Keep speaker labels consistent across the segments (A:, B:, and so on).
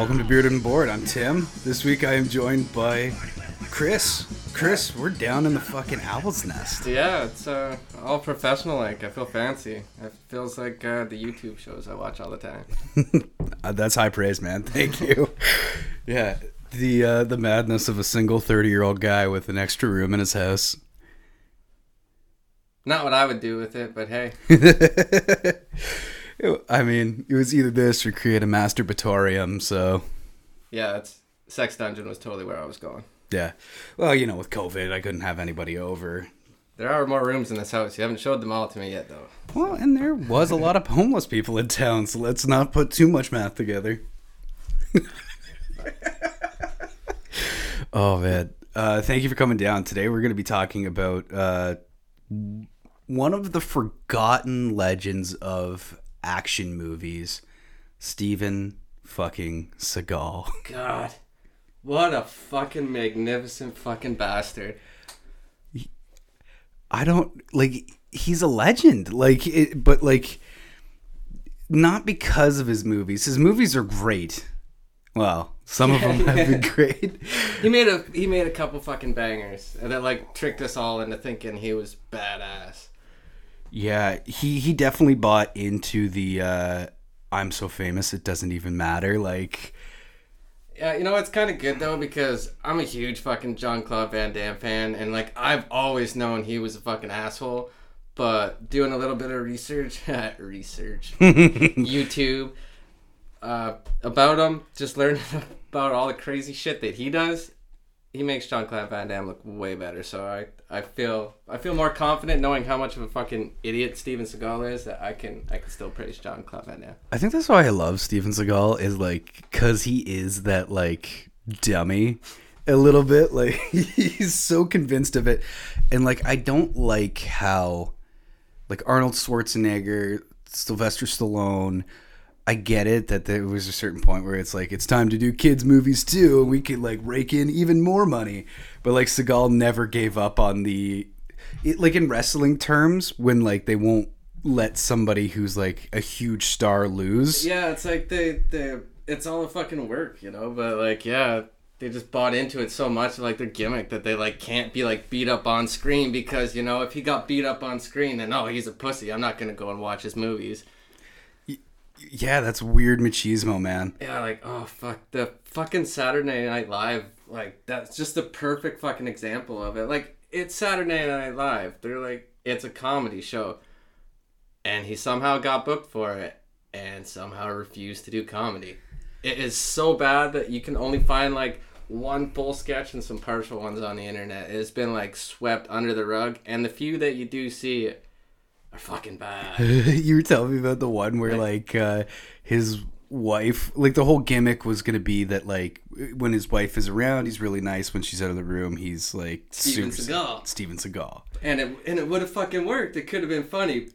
A: welcome to Bearded and Board. I'm Tim. This week I am joined by Chris. Chris, we're down in the fucking owl's nest.
B: Yeah, it's uh, all professional like. I feel fancy. It feels like uh, the YouTube shows I watch all the time.
A: Uh, that's high praise, man. Thank you. yeah, the uh, the madness of a single 30 year old guy with an extra room in his house.
B: Not what I would do with it, but hey.
A: I mean, it was either this or create a masturbatorium, so
B: Yeah, it's Sex Dungeon was totally where I was going.
A: yeah. Well, you know, with COVID, I couldn't have anybody over.
B: There are more rooms in this house. You haven't showed them all to me yet, though.
A: Well, and there was a lot of homeless people in town, so let's not put too much math together. oh man, uh, thank you for coming down. Today we're going to be talking about uh, one of the forgotten legends of action movies, Steven fucking Seagal.
B: God, what a fucking magnificent fucking bastard.
A: I don't like. He's a legend, like, it, but like, not because of his movies. His movies are great. Well, some of them have been great.
B: He made a he made a couple fucking bangers and that like tricked us all into thinking he was badass.
A: Yeah, he he definitely bought into the uh I'm so famous it doesn't even matter like
B: Yeah, you know it's kind of good though because I'm a huge fucking Jean Claude Van Damme fan, and like I've always known he was a fucking asshole. But doing a little bit of research, research, YouTube uh, about him, just learning about all the crazy shit that he does, he makes Jean Claude Van Damme look way better. So I, I feel I feel more confident knowing how much of a fucking idiot Steven Seagal is that I can I can still praise Jean Claude Van Damme.
A: I think that's why I love Steven Seagal is like cuz he is that like dummy a little bit like he's so convinced of it and like I don't like how like Arnold Schwarzenegger, Sylvester Stallone I get it that there was a certain point where it's like it's time to do kids movies too, and we could like rake in even more money. But like Seagal never gave up on the, it, like in wrestling terms, when like they won't let somebody who's like a huge star lose.
B: Yeah, it's like they they it's all a fucking work, you know. But like, yeah, they just bought into it so much, like their gimmick, that they like can't be like beat up on screen because you know if he got beat up on screen, then oh he's a pussy. I'm not gonna go and watch his movies.
A: Yeah, that's weird machismo, man.
B: Yeah, like oh fuck the fucking Saturday Night Live, like that's just the perfect fucking example of it. Like it's Saturday Night Live. They're like it's a comedy show, and he somehow got booked for it, and somehow refused to do comedy. It is so bad that you can only find like one full sketch and some partial ones on the internet. It's been like swept under the rug, and the few that you do see are fucking bad.
A: you were telling me about the one where like uh, his wife, like the whole gimmick was gonna be that like when his wife is around, he's really nice. When she's out of the room, he's like
B: Steven
A: super-
B: Seagal.
A: Steven Seagal.
B: and it and it would have fucking worked. It could have been funny,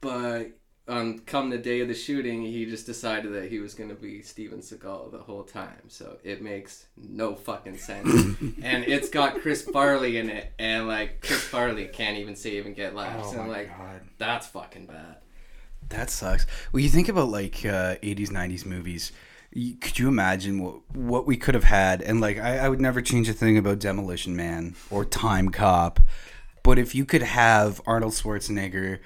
B: but on come the day of the shooting, he just decided that he was gonna be Steven Seagal the whole time. So it makes no fucking sense. and it's got Chris Farley in it, and like Chris Farley can't even save and get laughs,
A: Oh
B: and like
A: God.
B: that's fucking bad.
A: That sucks. Well, you think about like uh, 80s, 90s movies. You, could you imagine what what we could have had? And like, I, I would never change a thing about Demolition Man or Time Cop. But if you could have Arnold Schwarzenegger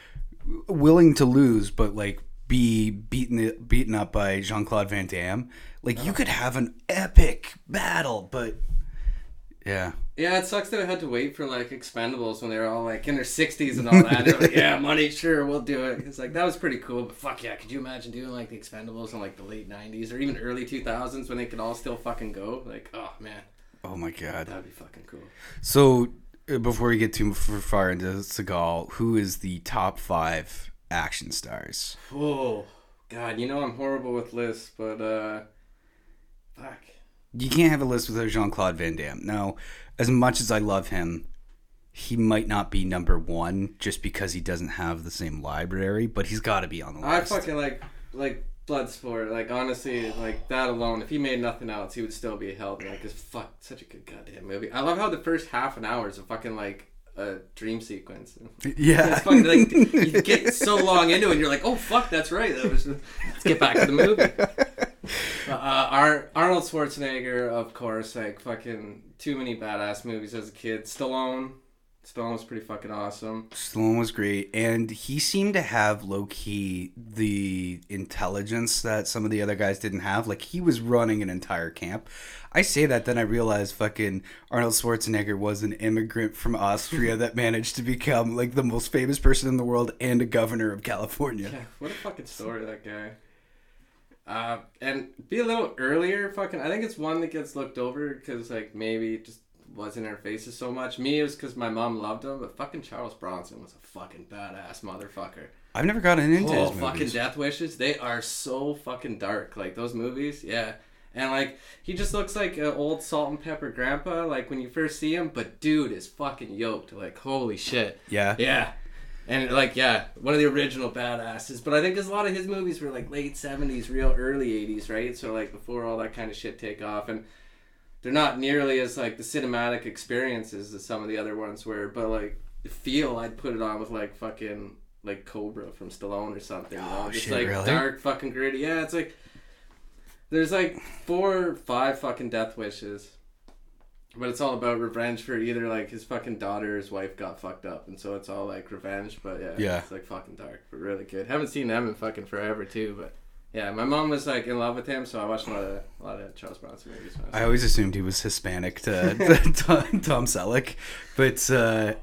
A: willing to lose, but like be beaten beaten up by Jean Claude Van Damme, like you oh. could have an epic battle. But yeah,
B: Yeah, it sucks that I had to wait for like Expendables when they were all like in their sixties and all that. Like, yeah, money, sure, we'll do it. It's like that was pretty cool, but fuck yeah, could you imagine doing like the Expendables in like the late nineties or even early two thousands when they could all still fucking go? Like, oh man,
A: oh my god.
B: that'd be fucking cool.
A: So before we get too far into Seagal, who is the top five action stars?
B: Oh god, you know I'm horrible with lists, but uh, fuck.
A: You can't have a list without Jean Claude Van Damme. Now, as much as I love him, he might not be number one just because he doesn't have the same library, but he's got to be on the list.
B: I fucking like like Bloodsport. Like honestly, like that alone, if he made nothing else, he would still be held. Like, it's fuck such a good goddamn movie. I love how the first half an hour is a fucking like a dream sequence.
A: Yeah.
B: It's funny, like you get so long into it, and you're like, "Oh fuck, that's right." That was, let's get back to the movie. Uh, Ar- Arnold Schwarzenegger, of course, like fucking too many badass movies as a kid. Stallone, Stallone was pretty fucking awesome.
A: Stallone was great, and he seemed to have low key the intelligence that some of the other guys didn't have. Like he was running an entire camp. I say that, then I realize fucking Arnold Schwarzenegger was an immigrant from Austria that managed to become like the most famous person in the world and a governor of California.
B: Yeah, what a fucking story that guy. Uh, and be a little earlier, fucking. I think it's one that gets looked over because like maybe just wasn't in our faces so much. Me, it was because my mom loved him, but fucking Charles Bronson was a fucking badass motherfucker.
A: I've never gotten into
B: Oh,
A: his
B: fucking
A: movies.
B: Death Wishes, they are so fucking dark. Like those movies, yeah. And like he just looks like an old salt and pepper grandpa, like when you first see him. But dude is fucking yoked. Like holy shit.
A: Yeah.
B: Yeah. And like yeah, one of the original badasses. But I think there's a lot of his movies were like late seventies, real early eighties, right? So like before all that kind of shit take off, and they're not nearly as like the cinematic experiences as some of the other ones were. But like the feel, I'd put it on with like fucking like Cobra from Stallone or something. You know?
A: Oh,
B: Just
A: shit,
B: like
A: really?
B: dark fucking gritty. Yeah, it's like there's like four or five fucking death wishes. But it's all about revenge for either like his fucking daughter or his wife got fucked up, and so it's all like revenge. But yeah,
A: Yeah.
B: it's like fucking dark, but really good. Haven't seen them in fucking forever too, but yeah, my mom was like in love with him, so I watched a lot of a lot of Charles Bronson movies. I
A: I always assumed he was Hispanic to, to Tom, Tom Selleck, but uh,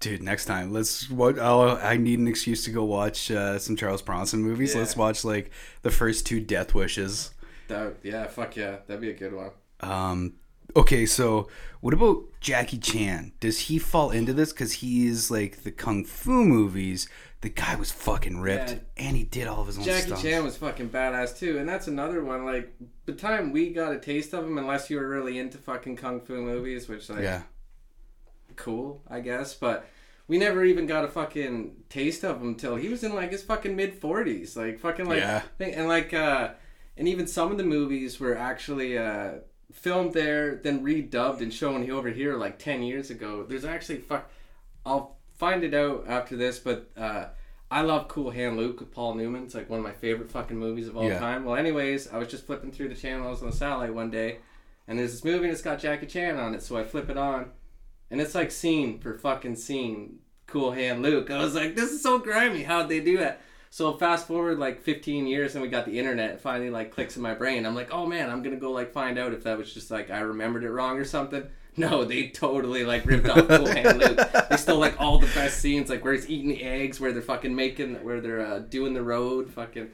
A: dude, next time let's. What? Oh, I need an excuse to go watch uh, some Charles Bronson movies.
B: Yeah.
A: Let's watch like the first two Death Wishes.
B: that, yeah, fuck yeah, that'd be a good one.
A: Um, okay, so what about Jackie Chan? Does he fall into this because he is like the kung fu movies? The guy was fucking ripped,
B: Yeah.
A: and he did all of his own
B: Jackie
A: stuff.
B: Jackie Chan was fucking badass too, and that's another one. Like the time we got a taste of him, unless you were really into fucking kung fu movies, which like
A: yeah,
B: cool, I guess, but we never even got a fucking taste of him until he was in like his fucking mid forties, like fucking like
A: Yeah.
B: and like uh, and even some of the movies were actually uh filmed there, then redubbed and shown over here like ten years ago. There's actually fuck, I'll find it out after this, but uh. I love Cool Hand Luke with Paul Newman. It's like one of my favorite fucking movies of all
A: Yeah.
B: time. Well, anyways, I was just flipping through the channels on the satellite one day, and there's this movie and it's got Jackie Chan on it. So I flip it on, and it's like scene for fucking scene. Cool Hand Luke. I was like, this is so grimy. How'd they do that? So fast forward like 15 years and we got the internet. It finally like clicks in my brain. I'm like, oh man, I'm gonna go like find out if that was just like I remembered it wrong or something. No, they totally like ripped off Cool Hand Luke. They stole like all the best scenes, like where he's eating the eggs, where they're fucking making, where they're uh, doing the road, fucking.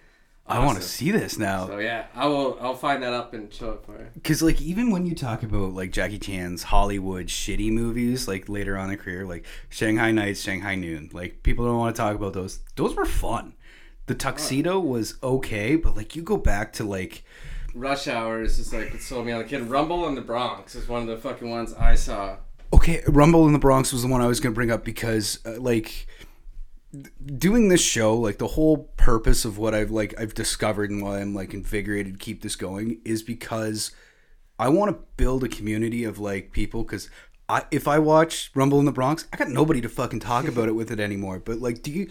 A: I want to see this now.
B: So yeah, I will. I'll find that up and show it for you.
A: Because like even when you talk about like Jackie Chan's Hollywood shitty movies, like later on in career, like Shanghai Nights, Shanghai Noon, like people don't want to talk about those. Those were fun. The tuxedo was okay, but like you go back to like
B: Rush Hour is just like what sold me on the kid. Rumble in the Bronx is one of the fucking ones I saw.
A: okay, Rumble in the Bronx was the one I was gonna bring up because uh, like doing this show, like the whole purpose of what I've like I've discovered and why I'm like invigorated to keep this going is because I want to build a community of like people because I if I watch Rumble in the Bronx, I got nobody to fucking talk about it with it anymore. But like, do you?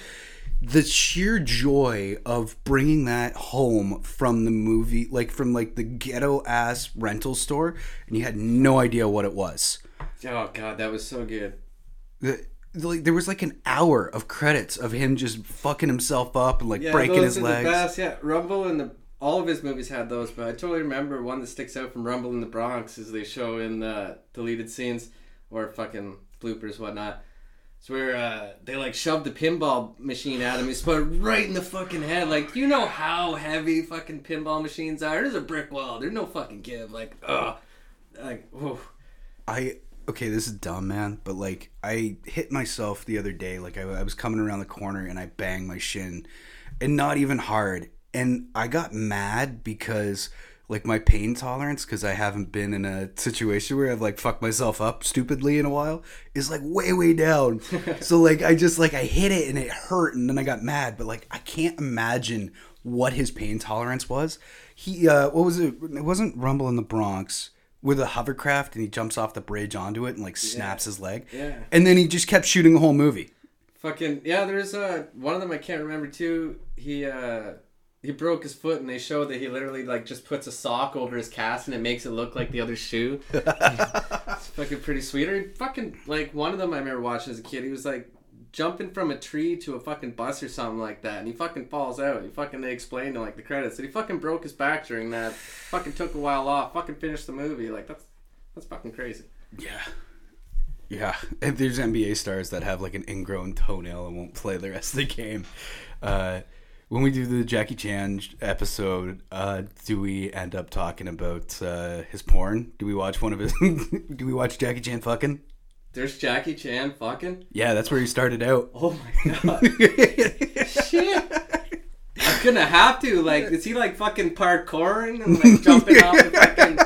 A: The sheer joy of bringing that home from the movie, like from like the ghetto ass rental store, and you had no idea what it was.
B: Oh god, that was so good.
A: The, like there was like an hour of credits of him just fucking himself up and like
B: Yeah,
A: breaking his legs.
B: the best. Yeah, Rumble and the all of his movies had those, but I totally remember one that sticks out from Rumble in the Bronx is they show in the deleted scenes or fucking bloopers whatnot. It's where uh, they like shoved the pinball machine at him. He it right in the fucking head. Like, you know how heavy fucking pinball machines are? There's a brick wall. There's no fucking give. Like, ugh. Like, oof.
A: I okay, this is dumb, man, but like I hit myself the other day. Like I, I was coming around the corner and I banged my shin, and not even hard. And I got mad because like my pain tolerance, because I haven't been in a situation where I've like fucked myself up stupidly in a while, is like way way down. so like I just like I hit it and it hurt, and then I got mad. But like I can't imagine what his pain tolerance was. He uh what was it? It wasn't Rumble in the Bronx with a hovercraft and he jumps off the bridge onto it and like snaps his leg.
B: Yeah.
A: And then he just kept shooting the whole movie.
B: Fucking yeah, there's uh one of them I can't remember too. He uh he broke his foot and they showed that he literally like just puts a sock over his cast and it makes it look like the other shoe. it's fucking pretty sweet. Or fucking like one of them I remember watching as a kid. He was like jumping from a tree to a fucking bus or something like that, and he fucking falls out. He fucking they explained in like the credits that he fucking broke his back during that. Fucking took a while off. Fucking finished the movie. Like that's that's fucking crazy.
A: Yeah. Yeah. And there's NBA stars that have like an ingrown toenail and won't play the rest of the game. Uh, when we do the Jackie Chan episode, uh, do we end up talking about uh, his porn? Do we watch one of his? do we watch Jackie Chan fucking?
B: There's Jackie Chan fucking.
A: Yeah, that's where he started out.
B: Oh my god. Shit. I'm gonna have to. Like, is he like fucking parkouring and like jumping off and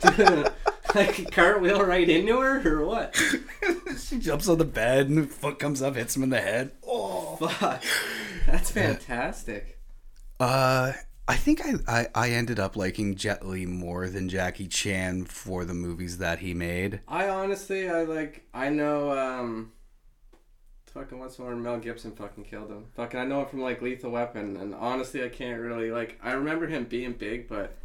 B: fucking like a cartwheel right into her or what?
A: she jumps on the bed and the foot comes up, hits him in the head. Oh,
B: Fuck. That's fantastic.
A: Uh, I think I, I, I ended up liking Jet Li more than Jackie Chan for the movies that he made.
B: I honestly, I like, I know, um, fucking what's more, Mel Gibson fucking killed him. Fucking, I know him from like Lethal Weapon, and honestly, I can't really like. I remember him being big, but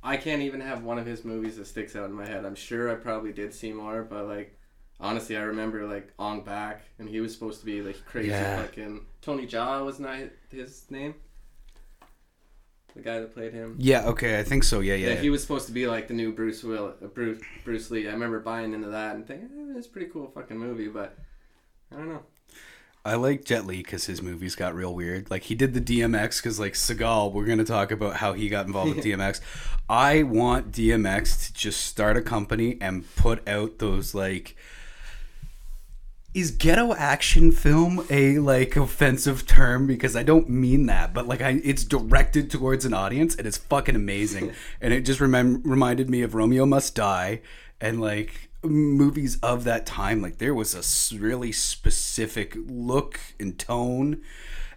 B: I can't even have one of his movies that sticks out in my head. I'm sure I probably did see more, but like. Honestly, I remember like Ong Bak, and he was supposed to be like crazy
A: Yeah.
B: fucking Tony Jaa wasn't that his name? The guy that played him.
A: Yeah, okay, I think so. Yeah, yeah.
B: Yeah, he was supposed to be like the new Bruce Will, uh, Bruce Bruce Lee. I remember buying into that and thinking eh, it's a pretty cool fucking movie, but I don't know.
A: I like Jet Li because his movies got real weird. Like he did the DMX because like Seagal, we're gonna talk about how he got involved with DMX. I want DMX to just start a company and put out those like. Is ghetto action film a like offensive term? Because I don't mean that, but like I, it's directed towards an audience and it's fucking amazing. and it just remem- reminded me of Romeo Must Die and like movies of that time. Like there was a really specific look and tone.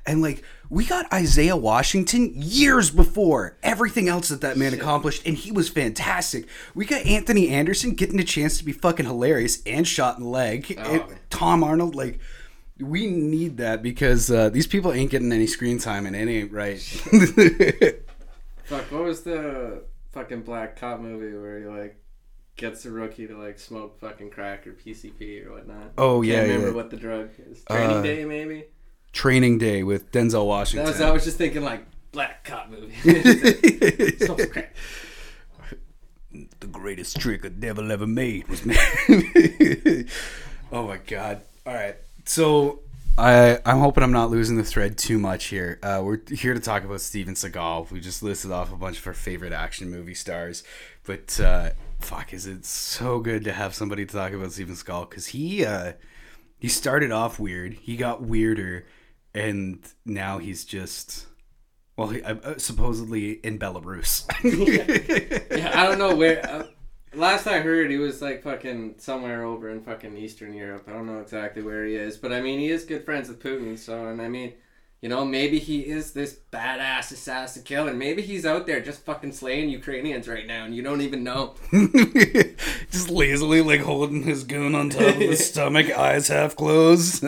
A: And like we got Isaiah Washington years before everything else that that man accomplished, and he was fantastic. We got Anthony Anderson getting a chance to be fucking hilarious and shot in the leg. And Tom Arnold, like we need that because uh, these people ain't getting any screen time, and it ain't right.
B: Fuck, what was the fucking black cop movie where he like gets a rookie to like smoke fucking crack or PCP or whatnot?
A: Oh, yeah,
B: Can't remember
A: yeah.
B: what the drug is. Training
A: Uh,
B: Day maybe.
A: Training Day with Denzel
B: That
A: Washington.
B: was I was just thinking like black cop movie.
A: The greatest trick a devil ever made was made. oh my god! All right, so I I'm hoping I'm not losing the thread too much here. Uh, we're here to talk about Steven Seagal. We just listed off a bunch of our favorite action movie stars, but uh, fuck, is it so good to have somebody to talk about Steven Seagal because he uh, he started off weird, he got weirder, and now he's just. Well, he, uh, supposedly in Belarus.
B: Yeah, I don't know where. Uh, last I heard, he was like fucking somewhere over in fucking Eastern Europe. I don't know exactly where he is, but I mean, he is good friends with Putin. So, and I mean, you know, maybe he is this badass assassin killer. Maybe he's out there just fucking slaying Ukrainians right now, and you don't even know.
A: just lazily like holding his gun on top of his stomach, eyes half closed.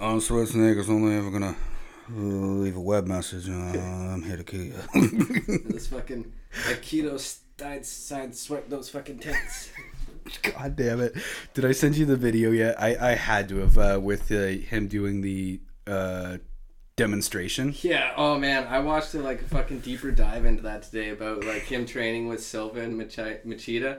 A: Arnold Schwarzenegger's only ever gonna leave a web message. Uh, I'm here to kill you.
B: This fucking Aikido side side sweat those fucking tents.
A: God damn it! Did I send you the video yet? I I had to have uh, with uh, him doing the uh, demonstration.
B: Yeah, oh man, I watched a, like a fucking deeper dive into that today about like him training with Silva and Machi- Machida.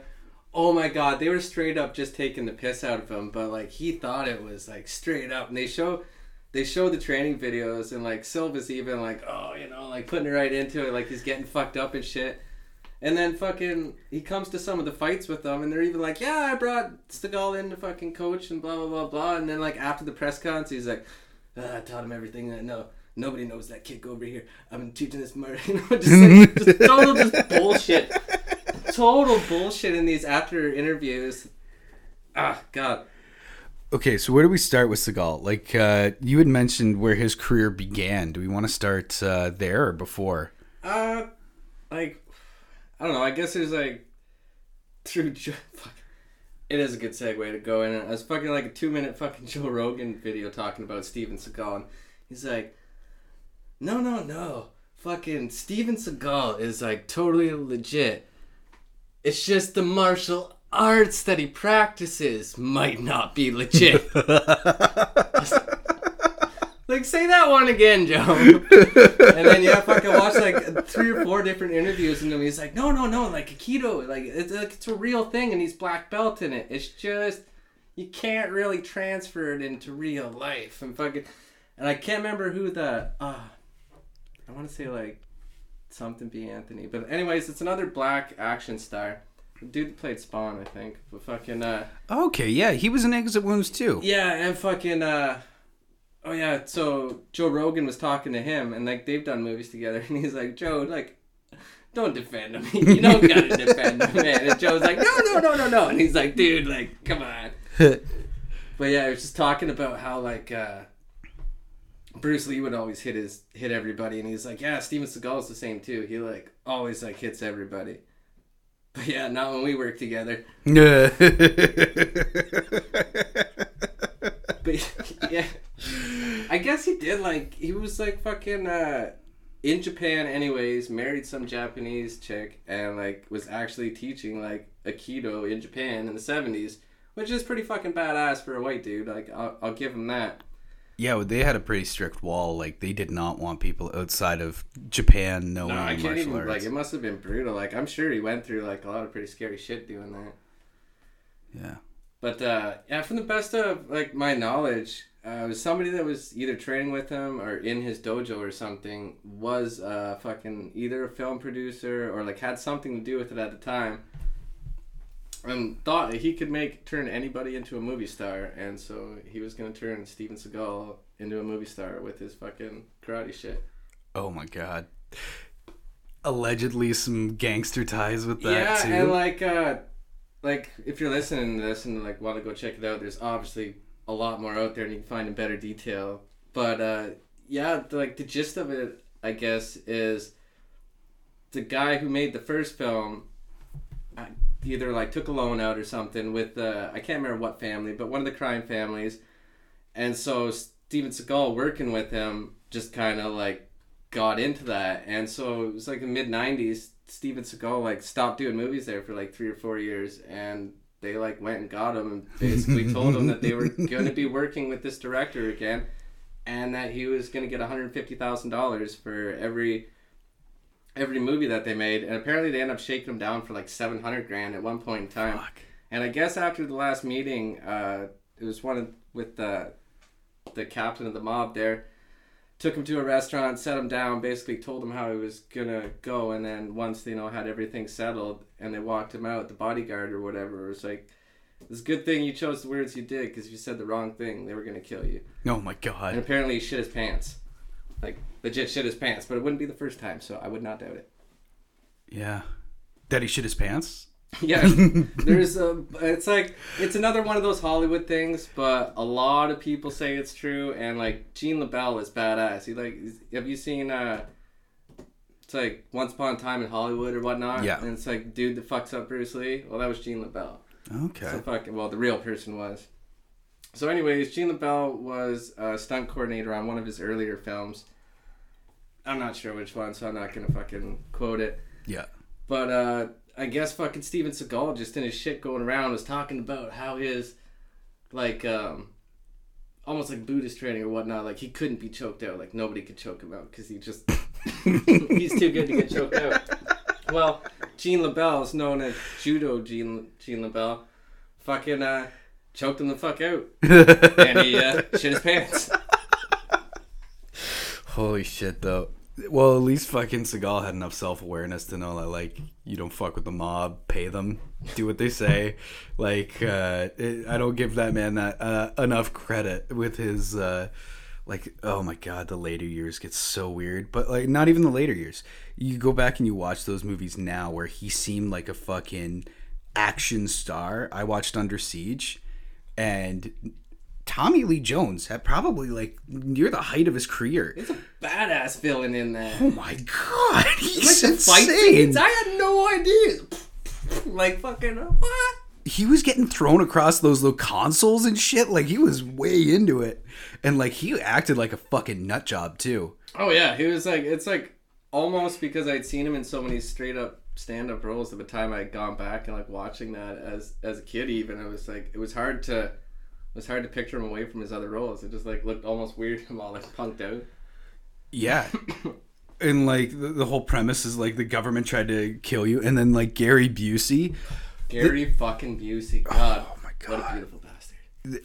B: Oh my god, they were straight up just taking the piss out of him, but like he thought it was like straight up, and they show they show the training videos, and like Silva's even like, oh, you know, like putting it right into it, like he's getting fucked up and shit. And then fucking he comes to some of the fights with them, and they're even like, yeah, I brought Seagal in to fucking coach and blah blah blah blah. And then like after the press conference, he's like, "Ah, I taught him everything I know. Nobody knows that kick over here. I've been teaching this murder. You know, just, like, just total just bullshit. Total bullshit in these after interviews. Ah, God.
A: Okay, so where do we start with Seagal? Like uh, you had mentioned where his career began. Do we want to start uh, there or before?
B: Uh, like, I don't know. I guess there's like through. Fuck. It is a good segue to go in. I was fucking like a two minute fucking Joe Rogan video talking about Steven Seagal, and he's like, "No, no, no, fucking Steven Seagal is like totally legit. It's just the martial arts that he practices might not be legit." Like say that one again, Joe. and then yeah, fucking watch like three or four different interviews, and then he's like, no, no, no, like Aikido, like it's like it's a real thing, and he's black belt in it. It's just you can't really transfer it into real life, and fucking, and I can't remember who the uh, I want to say like something B Anthony, but anyways, it's another black action star. The dude played Spawn, I think, but fucking uh,
A: Okay, yeah, he was in Exit Wounds too.
B: yeah, and fucking uh oh yeah, so Joe Rogan was talking to him and like they've done movies together and he's like, Joe, like don't defend him. You don't gotta defend him, man. And Joe's like, No, no, no, no, no and he's like, dude, like, come on. But yeah, I was just talking about how like uh Bruce Lee would always hit his hit everybody and he's like, Yeah, Steven Seagal's the same too. He like always like hits everybody. But yeah, not when we work together. Yeah. But yeah, I guess he did. Like he was like fucking uh, in Japan, anyways. Married some Japanese chick, and like was actually teaching like aikido in Japan in the seventies, which is pretty fucking badass for a white dude. Like I'll, I'll give him that.
A: Yeah, well, they had a pretty strict wall. Like they did not want people outside of Japan knowing
B: No, I can't
A: martial
B: even
A: arts.
B: like. It must have been brutal. Like I'm sure he went through like a lot of pretty scary shit doing that.
A: yeah.
B: But uh, yeah, from the best of like my knowledge, uh, was somebody that was either training with him or in his dojo or something was uh, fucking either a film producer or like had something to do with it at the time, and thought that he could make turn anybody into a movie star, and so he was gonna turn Steven Seagal into a movie star with his fucking karate shit.
A: Oh my god. Allegedly, some gangster ties with that
B: yeah,
A: too.
B: and like uh, like if you're listening to this and like want to go check it out, there's obviously a lot more out there and you can find in better detail. But uh, yeah, the, like the gist of it, I guess, is the guy who made the first film either like took a loan out or something with uh, I can't remember what family, but one of the crime families, and so Steven Seagal working with him just kind of like got into that, and so it was like the mid '90s. Steven Seagal like stopped doing movies there for like three or four years, and they like went and got him and basically told him that they were going to be working with this director again, and that he was going to get one hundred fifty thousand dollars for every every movie that they made, and apparently they end up shaking him down for like seven hundred grand at one point in time.
A: Fuck.
B: And I guess after the last meeting, uh, it was one of, with the the captain of the mob there. Took him to a restaurant, set him down, basically told him how he was gonna go, and then once you know had everything settled, and they walked him out, the bodyguard or whatever was like, "It's a good thing you chose the words you did, because if you said the wrong thing, they were gonna kill you."
A: Oh my god!
B: And apparently, he shit his pants, like legit shit his pants. But it wouldn't be the first time, so I would not doubt it.
A: Yeah. that he shit his pants?
B: Yeah, there's a. It's like it's another one of those Hollywood things, but a lot of people say it's true. And like Gene LeBell is badass. He like, have you seen? uh It's like Once Upon a Time in Hollywood or whatnot.
A: Yeah.
B: And it's like dude that fucks up Bruce Lee. Well, that was Gene LeBell.
A: Okay.
B: So fucking well, the real person was. So, anyways, Gene LeBell was a stunt coordinator on one of his earlier films. I'm not sure which one, so I'm not gonna fucking quote it.
A: Yeah.
B: But uh, I guess fucking Steven Seagal just in his shit going around was talking about how his like um almost like Buddhist training or whatnot, like he couldn't be choked out. Like nobody could choke him out because he just he's too good to get choked out. Well, Gene LeBell is known as Judo Jean Gene LaBelle. Fucking uh, choked him the fuck out, and he uh, shit his pants.
A: Holy shit, though. Well, at least fucking Seagal had enough self awareness to know that, like, you don't fuck with the mob, pay them, do what they say. like, uh, it, I don't give that man that uh, enough credit with his, uh, like, oh my god, the later years get so weird. But, like, not even the later years. You go back and you watch those movies now where he seemed like a fucking action star. I watched Under Siege, and Tommy Lee Jones had probably like near the height of his career.
B: He's a badass villain in there.
A: Oh my god, he's
B: like
A: insane.
B: I had no idea. Like fucking uh, what?
A: he was getting thrown across those little consoles and shit. Like he was way into it, and like he acted like a fucking nut job too.
B: Oh yeah, he was like it's like almost because I'd seen him in so many straight up stand up roles at the time I'd gone back and like watching that as as a kid even it was like it was hard to it was hard to picture him away from his other roles. It just like looked almost weird him all like punked out.
A: Yeah. And like the, the whole premise is like the government tried to kill you, and then like Gary Busey,
B: Gary fucking Busey. God.
A: Oh my
B: What a beautiful bastard.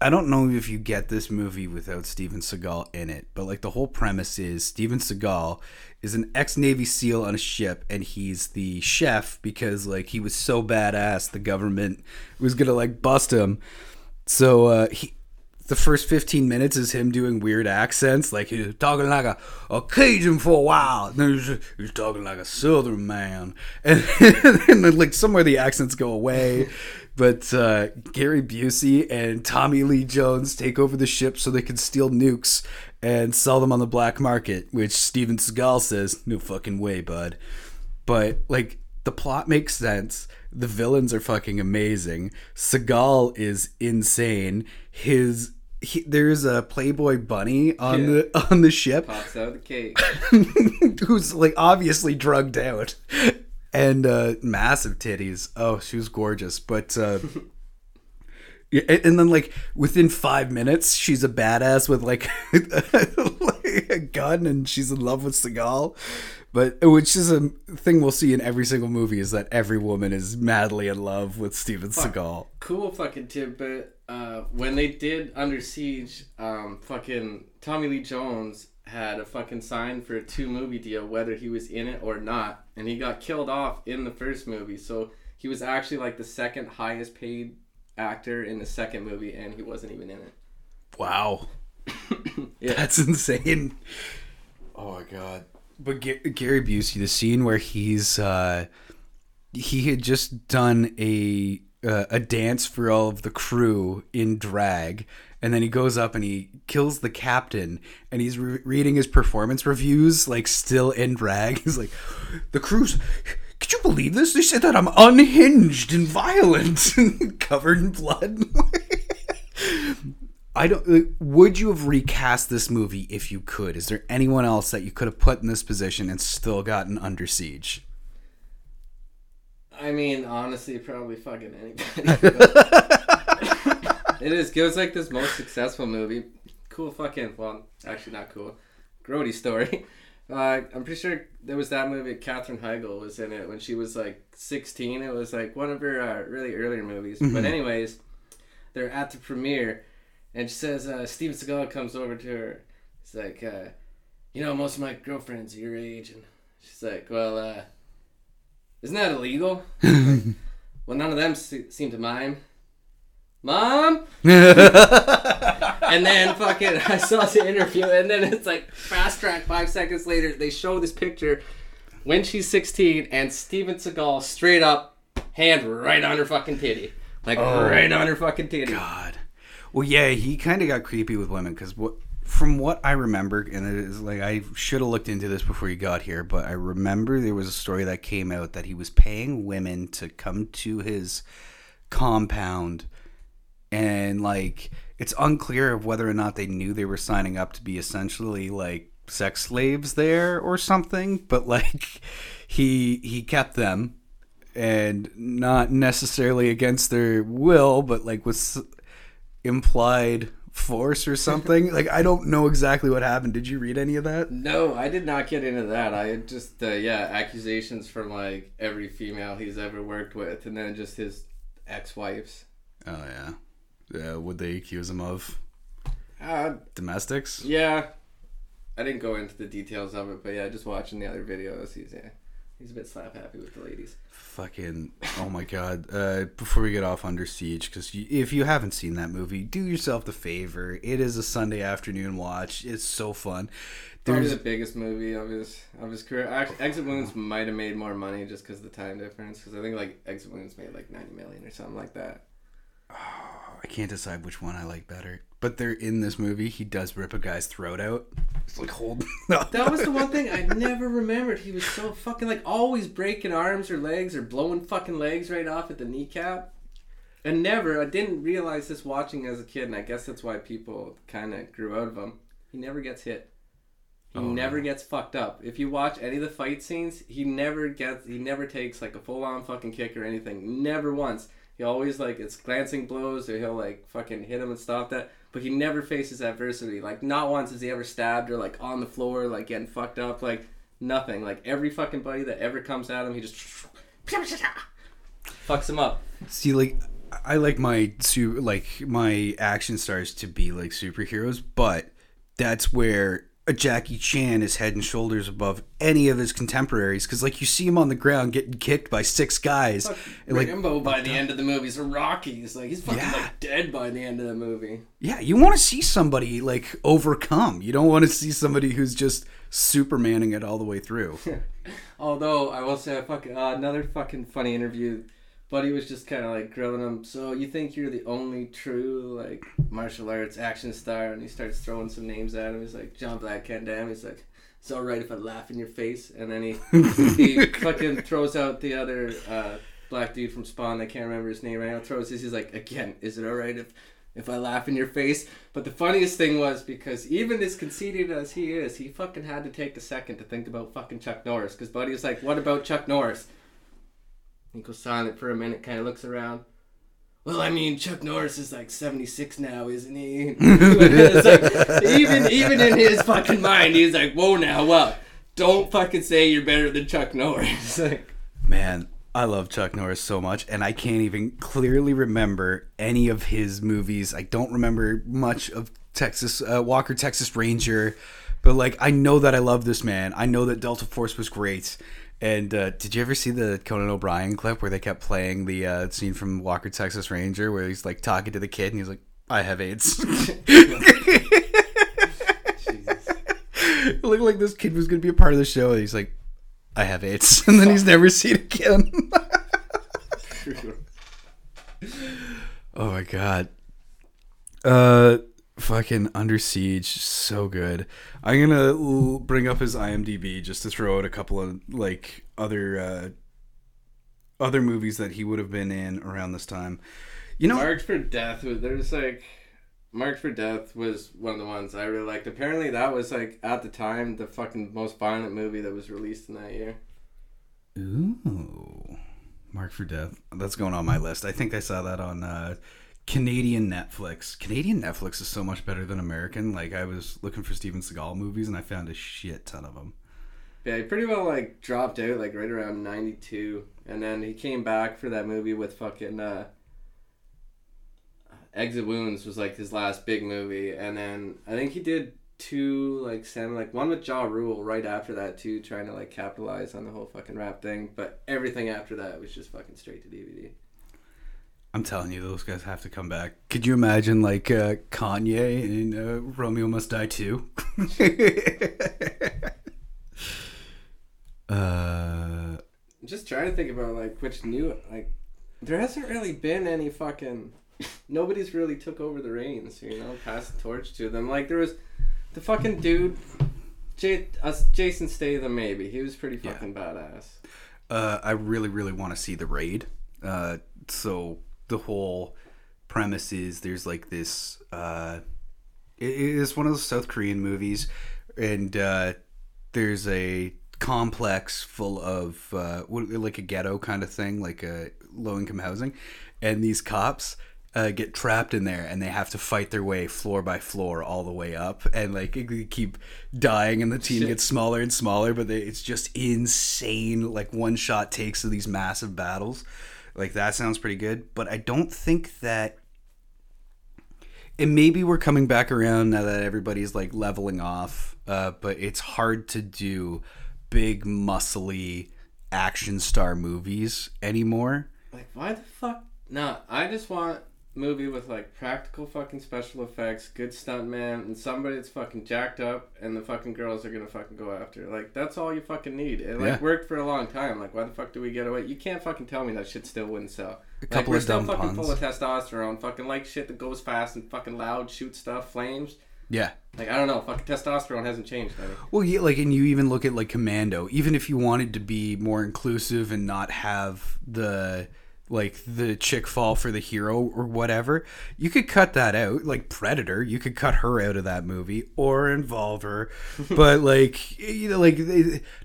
A: I don't know if you get this movie without Steven Seagal in it, but like the whole premise is Steven Seagal is an ex Navy SEAL on a ship, and he's the chef because like he was so badass, the government was gonna like bust him. So uh, he, the first fifteen minutes is him doing weird accents, like he's talking like a, a Cajun for a while, then he's, he's talking like a Southern man, and, and then like somewhere the accents go away. But uh, Gary Busey and Tommy Lee Jones take over the ship so they can steal nukes and sell them on the black market, which Steven Seagal says, no fucking way, bud. But, like, the plot makes sense. The villains are fucking amazing. Seagal is insane. His. He, there's a Playboy bunny on
B: Yeah.
A: the on the ship
B: Pops out the cake.
A: who's like obviously drugged out and uh massive titties. Oh she was gorgeous but uh yeah, and, then like within five minutes she's a badass with like, like a gun and she's in love with Seagal. But which is a thing we'll see in every single movie is that every woman is madly in love with Steven Seagal.
B: Cool fucking tidbit. Uh, when they did Under Siege, um, fucking Tommy Lee Jones had a fucking sign for a two movie deal, whether he was in it or not, and he got killed off in the first movie. So he was actually like the second highest paid actor in the second movie, and he wasn't even in it.
A: wow
B: Yeah.
A: That's insane. Oh my god. But Ga- Gary Busey, the scene where he's uh he had just done a uh, a dance for all of the crew in drag and then he goes up and he kills the captain and he's re- reading his performance reviews like still in drag he's like the crew's could you believe this they said that i'm unhinged and violent covered in blood I don't. Would you have recast this movie if you could? Is there anyone else that you could have put in this position and still gotten under siege?
B: I mean, honestly, probably fucking anybody. It is. It was like this most successful movie. Cool fucking. Well, actually, not cool. Grody story. Uh, I'm pretty sure there was that movie. Katherine Heigl was in it when she was like 16. It was like one of her uh, really earlier movies. But anyways, they're at the premiere, and she says uh, Steven Seagal comes over to her. He's like, uh, you know, most of my girlfriends are your age, and she's like, well, uh, isn't that illegal? well, none of them se- seem to mind. Mom? and then fucking, I saw the interview, and then it's like fast track five seconds later, they show this picture when she's 16, and Steven Seagal straight up hand right on her fucking titty. Like, oh right on her fucking titty.
A: God. Well, yeah, he kind of got creepy with women because what, from what I remember, and it is like I should have looked into this before you got here, but I remember there was a story that came out that he was paying women to come to his compound, and like it's unclear of whether or not they knew they were signing up to be essentially like sex slaves there or something, but like he he kept them and not necessarily against their will, but like with s- implied force or something. like I don't know exactly what happened. Did you read any of that?
B: No, I did not get into that. I just uh, yeah accusations from like every female he's ever worked with, and then just his ex-wives.
A: Oh yeah. Yeah, would they accuse him of
B: Uh,
A: domestics?
B: yeah, I didn't go into the details of it, but yeah, just watching the other videos, he's yeah, he's a bit slap happy with the ladies.
A: Fucking oh my god! Uh, before we get off under siege, because if you haven't seen that movie, do yourself the favor. It is a Sunday afternoon watch. It's so fun.
B: Probably
A: There's
B: the biggest movie of his of his career. Actually, Exit Wounds might have made more money just because of the time difference. Because I think like Exit Wounds made like ninety million or something like that.
A: I can't decide which one I like better. But they're in this movie. He does rip a guy's throat out. It's like hold.
B: That was the one thing I never remembered. He was so fucking like always breaking arms or legs or blowing fucking legs right off at the kneecap. And never, I didn't realize this watching as a kid, and I guess that's why people kind of grew out of him. He never gets hit. He
A: Oh,
B: never gets fucked up. If you watch any of the fight scenes, he never gets, he never takes like a full on fucking kick or anything. Never once. He always like it's glancing blows, or he'll like fucking hit him and stop that. But he never faces adversity. Like not once has he ever stabbed or like on the floor, like getting fucked up. Like nothing. Like every fucking buddy that ever comes at him, he just fucks him up.
A: See, like I like my su- like my action stars to be like superheroes, but that's where Jackie Chan is head and shoulders above any of his contemporaries because like you see him on the ground getting kicked by six guys, and, like
B: Rambo by the end of the movie, is a Rocky. He's like he's fucking
A: Yeah.
B: like dead by the end of the movie.
A: yeah, you want to see somebody like overcome. You don't want to see somebody who's just Supermaning it all the way through.
B: Although I will say, a fucking uh, another fucking funny interview. Buddy was just kind of like grilling him. So you think you're the only true like martial arts action star? And he starts throwing some names at him. He's like John Black Can Dam. He's like, it's all right if I laugh in your face. And then he he fucking throws out the other uh, black dude from Spawn. I can't remember his name right now. Throws this. He's like, again, is it all right if if I laugh in your face? But the funniest thing was because even as conceited as he is, he fucking had to take a second to think about fucking Chuck Norris. Because Buddy was like, what about Chuck Norris? He goes silent for a minute, kind of looks around. Well, I mean, Chuck Norris is like 76 now, isn't he? Like, even even in his fucking mind, he's like, whoa now, well, don't fucking say you're better than Chuck Norris.
A: Man, I love Chuck Norris so much, and I can't even clearly remember any of his movies. I don't remember much of Texas uh, Walker, Texas Ranger, but like I know that I love this man. I know that Delta Force was great. And uh, did you ever see the Conan O'Brien clip where they kept playing the uh, scene from Walker, Texas Ranger, where he's like talking to the kid and he's like, "I have AIDS."
B: Jesus.
A: it looked like this kid was going to be a part of the show, and he's like, "I have AIDS," and then he's never seen again. Oh my god. Uh fucking Under Siege so good. I'm going to l- bring up his IMDb just to throw out a couple of like other uh other movies that he would have been in around this time. You know,
B: Marked for Death there's like Marked for Death was one of the ones I really liked. Apparently that was like at the time the fucking most violent movie that was released in that year.
A: Ooh. Marked for Death. That's going on my list. I think I saw that on uh Canadian Netflix. Canadian Netflix is so much better than American. Like I was looking for Steven Seagal movies and I found a shit ton of them.
B: Yeah, he pretty well like dropped out like right around ninety two, and then he came back for that movie with fucking uh, Exit Wounds was like his last big movie, and then I think he did two like Sam like one with Ja Rule right after that too, trying to like capitalize on the whole fucking rap thing. But everything after that was just fucking straight to DVD.
A: I'm telling you, those guys have to come back. Could you imagine like uh, Kanye and uh, Romeo Must Die too? uh,
B: I'm just trying to think about like which new like there hasn't really been any fucking nobody's really took over the reins, you know, passed the torch to them. Like there was the fucking dude J- us Jason Statham maybe. He was pretty
A: Yeah.
B: fucking badass.
A: uh, I really, really want to see the raid. Uh, so the whole premise is there's like this. Uh, it it is one of those South Korean movies, and uh, there's a complex full of uh, like a ghetto kind of thing, like a low income housing, and these cops. Uh, get trapped in there and they have to fight their way floor by floor all the way up and like they keep dying and the team
B: Shit.
A: gets smaller and smaller but they, it's just insane like one shot takes of these massive battles like that sounds pretty good but i don't think that and maybe we're coming back around now that everybody's like leveling off uh, but it's hard to do big muscly action star movies anymore
B: Like why the fuck? Nah, I just want movie with like practical fucking special effects, good stuntman, and somebody that's fucking jacked up, and the fucking girls are gonna fucking go after. Like that's all you fucking need. It like
A: Yeah.
B: worked for a long time. Like why the fuck do we get away? You can't fucking tell me that shit still wouldn't sell.
A: A
B: Like
A: couple
B: we're
A: of
B: still
A: dumb
B: fucking
A: puns.
B: full of testosterone. Fucking like shit that goes fast and fucking loud, shoot stuff, flames.
A: Yeah.
B: Like I don't know, fucking testosterone hasn't changed. Any.
A: Well, yeah, like, and you even look at like Commando. Even if you wanted to be more inclusive and not have the like the chick fall for the hero or whatever, you could cut that out. Like Predator, you could cut her out of that movie or involve her. but like, you know, like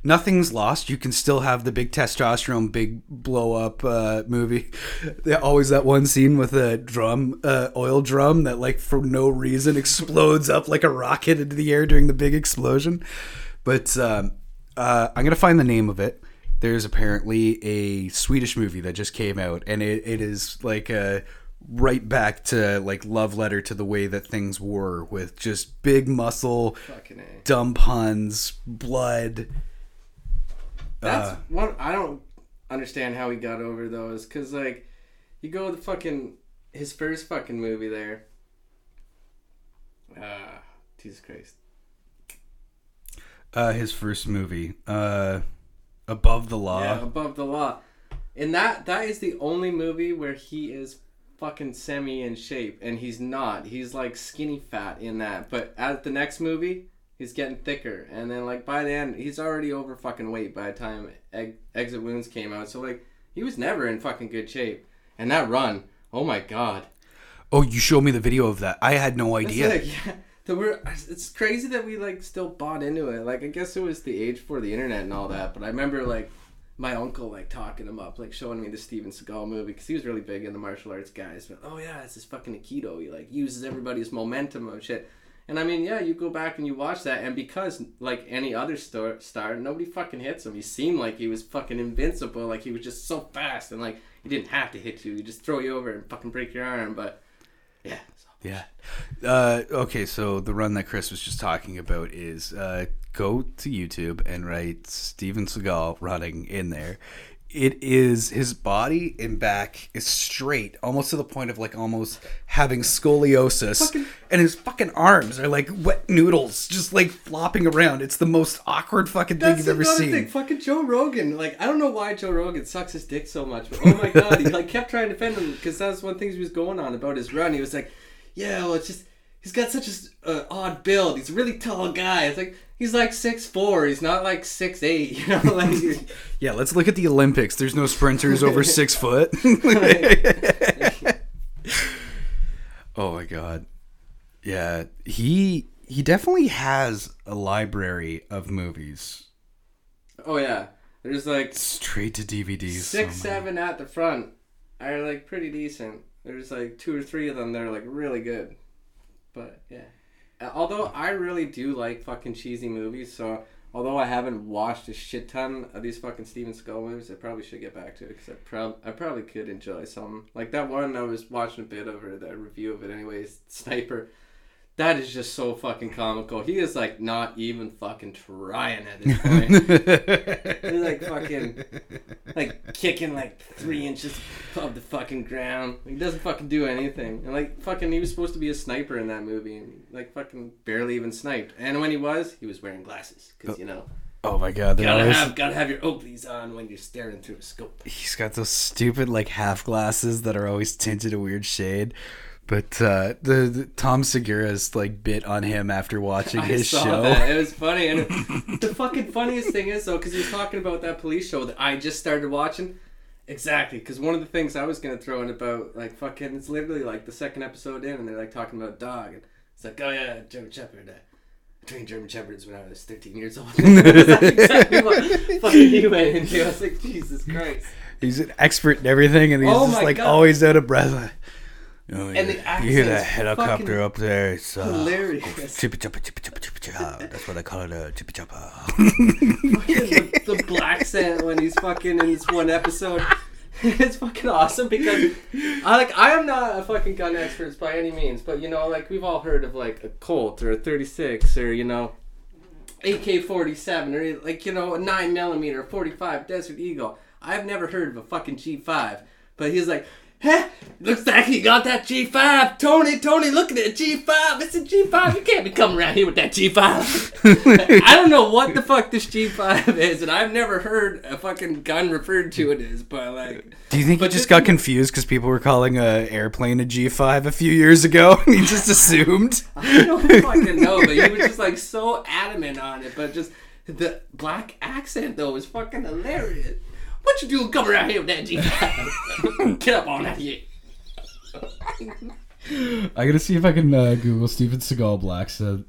A: nothing's lost. You can still have the big testosterone, big blow up uh, movie. They always that one scene with a drum, uh, oil drum that like for no reason explodes up like a rocket into the air during the big explosion. But um, uh, I'm gonna find the name of it. There's apparently a Swedish movie that just came out, and it, it is like a right back to like love letter to the way that things were with just big muscle, dumb puns, blood.
B: That's
A: Uh,
B: one I don't understand how he got over those because like you go to fucking his first fucking movie there. Ah, Jesus Christ.
A: Uh, his first movie, uh, Above the Law.
B: yeah, above the law. And that that is the only movie where he is fucking semi in shape, and he's not. He's like skinny fat in that. But at the next movie, he's getting thicker, and then like by the end, he's already over fucking weight by the time Egg, Exit Wounds came out. So like he was never in fucking good shape. And that run, oh my god.
A: Oh, you showed me the video of that. I had no idea.
B: like, yeah, that we're, it's crazy that we like still bought into it. Like I guess it was the age for the internet and all that, but I remember like my uncle like talking him up, like showing me the Steven Seagal movie because he was really big in the martial arts guys. But oh yeah, it's this fucking Aikido. He like uses everybody's momentum and shit. And I mean, yeah, you go back and you watch that, and because like any other star, star, nobody fucking hits him. He seemed like he was fucking invincible. Like he was just so fast, and like he didn't have to hit you. He just throw you over and fucking break your arm. But yeah,
A: Yeah. Uh, okay, so the run that Chris was just talking about is uh, go to YouTube and write Steven Seagal running in there. It is his body and back is straight, almost to the point of like almost having scoliosis,
B: Fucking-
A: and his fucking arms are like wet noodles, just like flopping around. It's the most awkward fucking thing you've ever seen.
B: thing. Fucking Joe Rogan. Like, I don't know why Joe Rogan sucks his dick so much, but oh my god, he like kept trying to defend him because that was one thing he was going on about his run. He was like, "Yeah, well, it's just he's got such a uh, odd build. He's a really tall guy. It's like he's like six four. He's not like six eight. You know, like."
A: Yeah, let's look at the Olympics. There's no sprinters over six foot. oh my god. Yeah, he he definitely has a library of movies
B: oh yeah, there's like
A: straight to DVDs.
B: six,
A: so
B: seven at the front are like pretty decent. There's like two or three of them that are like really good. But yeah. Uh, Although I really do like fucking cheesy movies, so although I haven't watched a shit ton of these fucking Steven Seagal movies, I probably should get back to it because I, prob- I probably could enjoy some. Like that one I was watching a bit of the review of it anyways, Sniper. That is just so fucking comical. He is like not even fucking trying at this point. He's like fucking like kicking like three inches above the fucking ground. He doesn't fucking do anything. And like fucking he was supposed to be a sniper in that movie and like fucking barely even sniped. And when he was, he was wearing glasses because oh. you know
A: oh my god,
B: gotta
A: always-
B: have gotta have your Oakleys on when you're staring through a scope.
A: he's got those stupid like half glasses that are always tinted a weird shade. But uh, the, the Tom Segura's like bit on him after watching
B: I
A: his show.
B: that. It was funny, and the fucking funniest thing is though, because he was talking about that police show that I just started watching. Exactly, because one of the things I was gonna throw in about like fucking, it's literally like the second episode in, and they're like talking about dog, and it's like, oh yeah, German Shepherd. Uh, I trained German Shepherds when I was 13 years old. That's exactly what fucking he went into. I was like, Jesus Christ.
A: He's an expert in everything, and he's
B: Oh
A: just like
B: God.
A: always out of breath. Oh,
B: And the
A: you hear that helicopter up there? It's uh,
B: hilarious.
A: Chippy choppa, chippy choppa, chippy choppa. That's what I call it, a chippy choppa.
B: the, the black scent when he's fucking in this one episode. it's fucking awesome because I like I am not a fucking gun expert by any means, but you know, like we've all heard of like a Colt or a 36 or you know, AK 47 or like you know a nine millimeter 45 Desert Eagle. I've never heard of a fucking G5, but he's like. Huh? Looks like he got that G5. Tony, Tony, look at it. G5. It's a G5. You can't be coming around here with that G5. I don't know what the fuck this G5 is, and I've never heard a fucking gun referred to it as, but like.
A: Do you think he just got confused because people were calling a airplane a G5 a few years ago? and he just assumed.
B: I don't fucking know, but he was just like so adamant on it. But just the black accent though was fucking hilarious. What you doing coming around here with that G5? Get up on that here.
C: I gotta see if I can uh, Google Steven Seagal black said.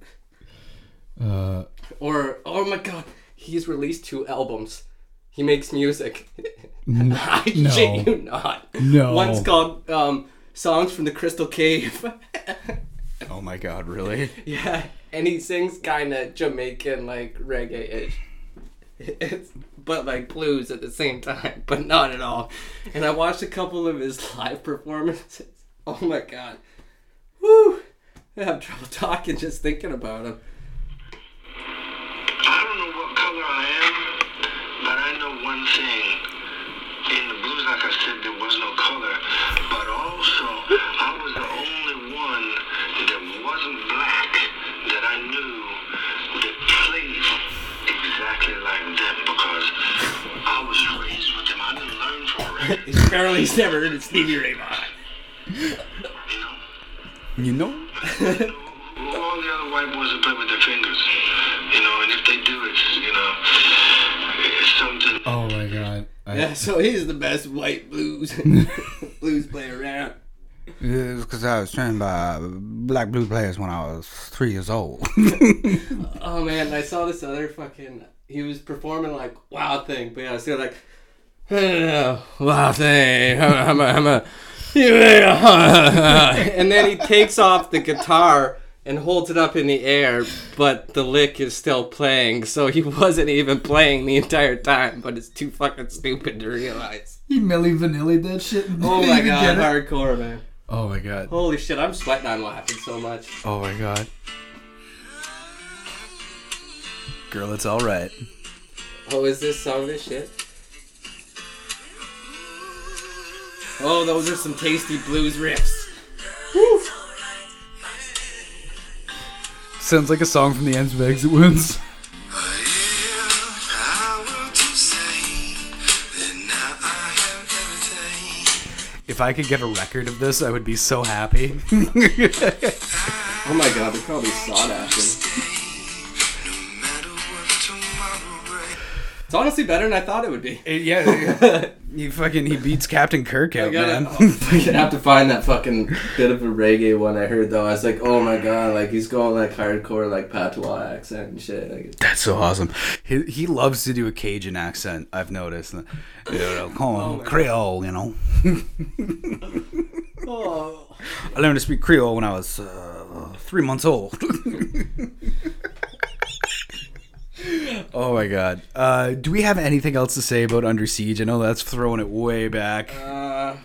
C: Uh,
B: Or oh my god, he's released two albums. He makes music. I
C: no.
B: shit you not.
C: No.
B: One's called um, "Songs from the Crystal Cave."
A: Oh my god, really?
B: yeah, and he sings kind of Jamaican like reggae-ish. It's but like blues at the same time, but not at all. And I watched a couple of his live performances. Oh my god, woo! I have trouble talking just thinking about him.
D: I don't know what color I am, but I know one thing. In the blues, like I said, there was no color. But also, I was the only one that wasn't black that I knew that played exactly like them because I was raised with them. I didn't learn from them,
B: Apparently, he's never heard of Stevie Ray Vaughan.
D: you know?
A: You know?
D: all the other white boys that play with their fingers, you know, and if they do, it's, you know, it's something.
C: oh my god. I,
B: Yeah, so he's the best white blues blues player around.
A: because I was trained by black blue players when I was three years old.
B: Oh man, I saw this other fucking. He was performing like Wild Thing, but yeah, I was like, Wild Thing, I'm a, I'm a, and then he takes off the guitar and holds it up in the air, but the lick is still playing, so he wasn't even playing the entire time. But it's too fucking stupid to realize.
C: he Milli Vanilli that shit.
B: Oh my god, hardcore man!
C: Oh my god.
B: Holy shit, I'm sweating. I'm laughing so much.
A: oh my god. Girl, it's alright.
B: Oh, is this of this shit? Oh, those are some tasty blues riffs.
A: Sounds like a song from the ends of Exit Wounds. If I could get a record of this, I would be so happy.
B: Oh my god, they're probably saw that. It's honestly better than I thought it would be.
A: yeah, you fucking he beats Captain Kirk
B: I
A: out,
B: gotta,
A: man.
B: oh, I have to find that fucking bit of a reggae one I heard though. I was like, oh my god, like he's going like hardcore like patois accent and shit. Like,
A: That's so awesome. He, he loves to do a Cajun accent. I've noticed. You know, call him
B: Oh
A: Creole. You know,
B: oh,
A: I learned to speak Creole when I was uh, three months old. Oh my god. Uh, do we have anything else to say about Under Siege? I know that's throwing it way back.
B: uh,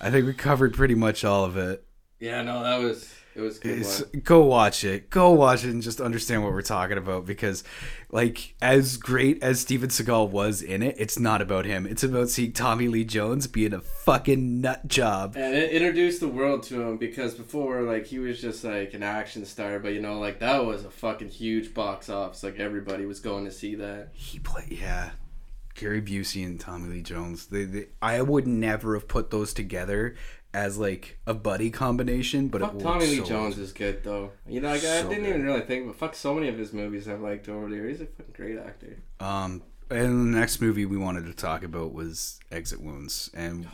A: I think we covered pretty much all of it.
B: yeah, no, that was it was a good.
A: It's,
B: One.
A: go watch it. Go watch it and just understand what we're talking about because, like, as great as Steven Seagal was in it, it's not about him. It's about seeing Tommy Lee Jones being a fucking nut job.
B: And it introduced the world to him because before, like, he was just like an action star, but you know, like that was a fucking huge box office. Like everybody was going to see that.
A: He played, yeah. Gary Busey and Tommy Lee Jones. They, they, I would never have put those together as like a buddy combination, but
B: Fuck Tommy Lee
A: so
B: Jones is good though. You know, like, I didn't
A: good.
B: even really think, but fuck, so many of his movies I've liked over the years. He's a fucking great actor.
A: Um, and the next movie we wanted to talk about was Exit Wounds, and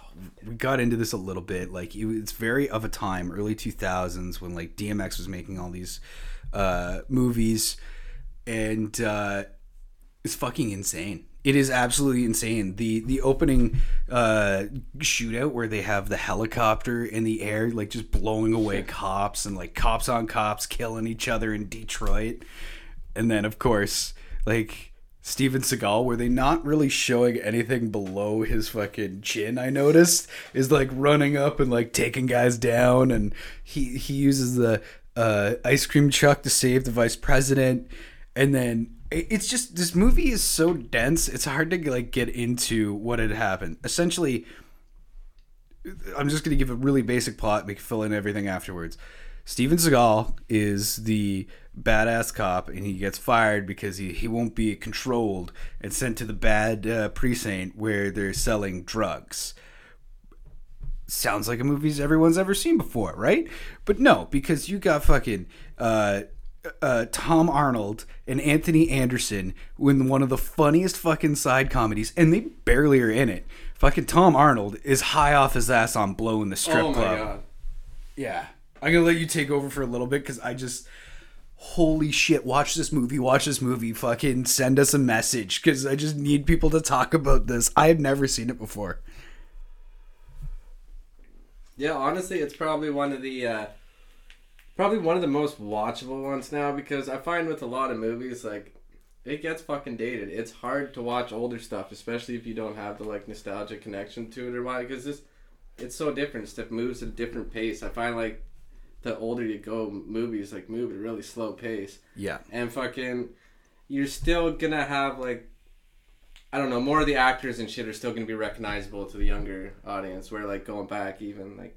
A: we got into this a little bit. Like it, it's very of a time, early two thousands, when like DMX was making all these uh, movies, and uh, it's fucking insane. It is absolutely insane. The the opening uh, shootout where they have the helicopter in the air, like just blowing away cops and like cops on cops killing each other in Detroit, and then of course like Steven Seagal, were they not really showing anything below his fucking chin? I noticed is like running up and like taking guys down, and he he uses the uh, ice cream truck to save the vice president, and then it's just this movie is so dense. It's hard to like get into what had happened. Essentially, I'm just going to give a really basic plot. We can fill in everything afterwards. Steven Seagal is the badass cop, and he gets fired because he, he won't be controlled and sent to the bad uh, precinct where they're selling drugs. Sounds like a movie everyone's ever seen before, right? But no, because you got fucking uh, uh, Tom Arnold and Anthony Anderson in one of the funniest fucking side comedies, and they barely are in it. Fucking Tom Arnold is high off his ass on Blow in the strip
B: oh
A: club.
B: god.
A: Yeah. I'm to let you take over for a little bit because I just. Holy shit, watch this movie, watch this movie, fucking send us a message because I just need people to talk about this. I had never seen it before.
B: Yeah, honestly, it's probably one of the uh, probably one of the most watchable ones now because I find with a lot of movies like it gets fucking dated. It's hard to watch older stuff, especially if you don't have the like nostalgia connection to it or why because this it's so different. Stuff moves at a different pace. I find like the older you go, movies like move at a really slow pace
A: Yeah.
B: and fucking you're still gonna have like I don't know, more of the actors and shit are still gonna be recognizable to the younger audience. Where like going back even like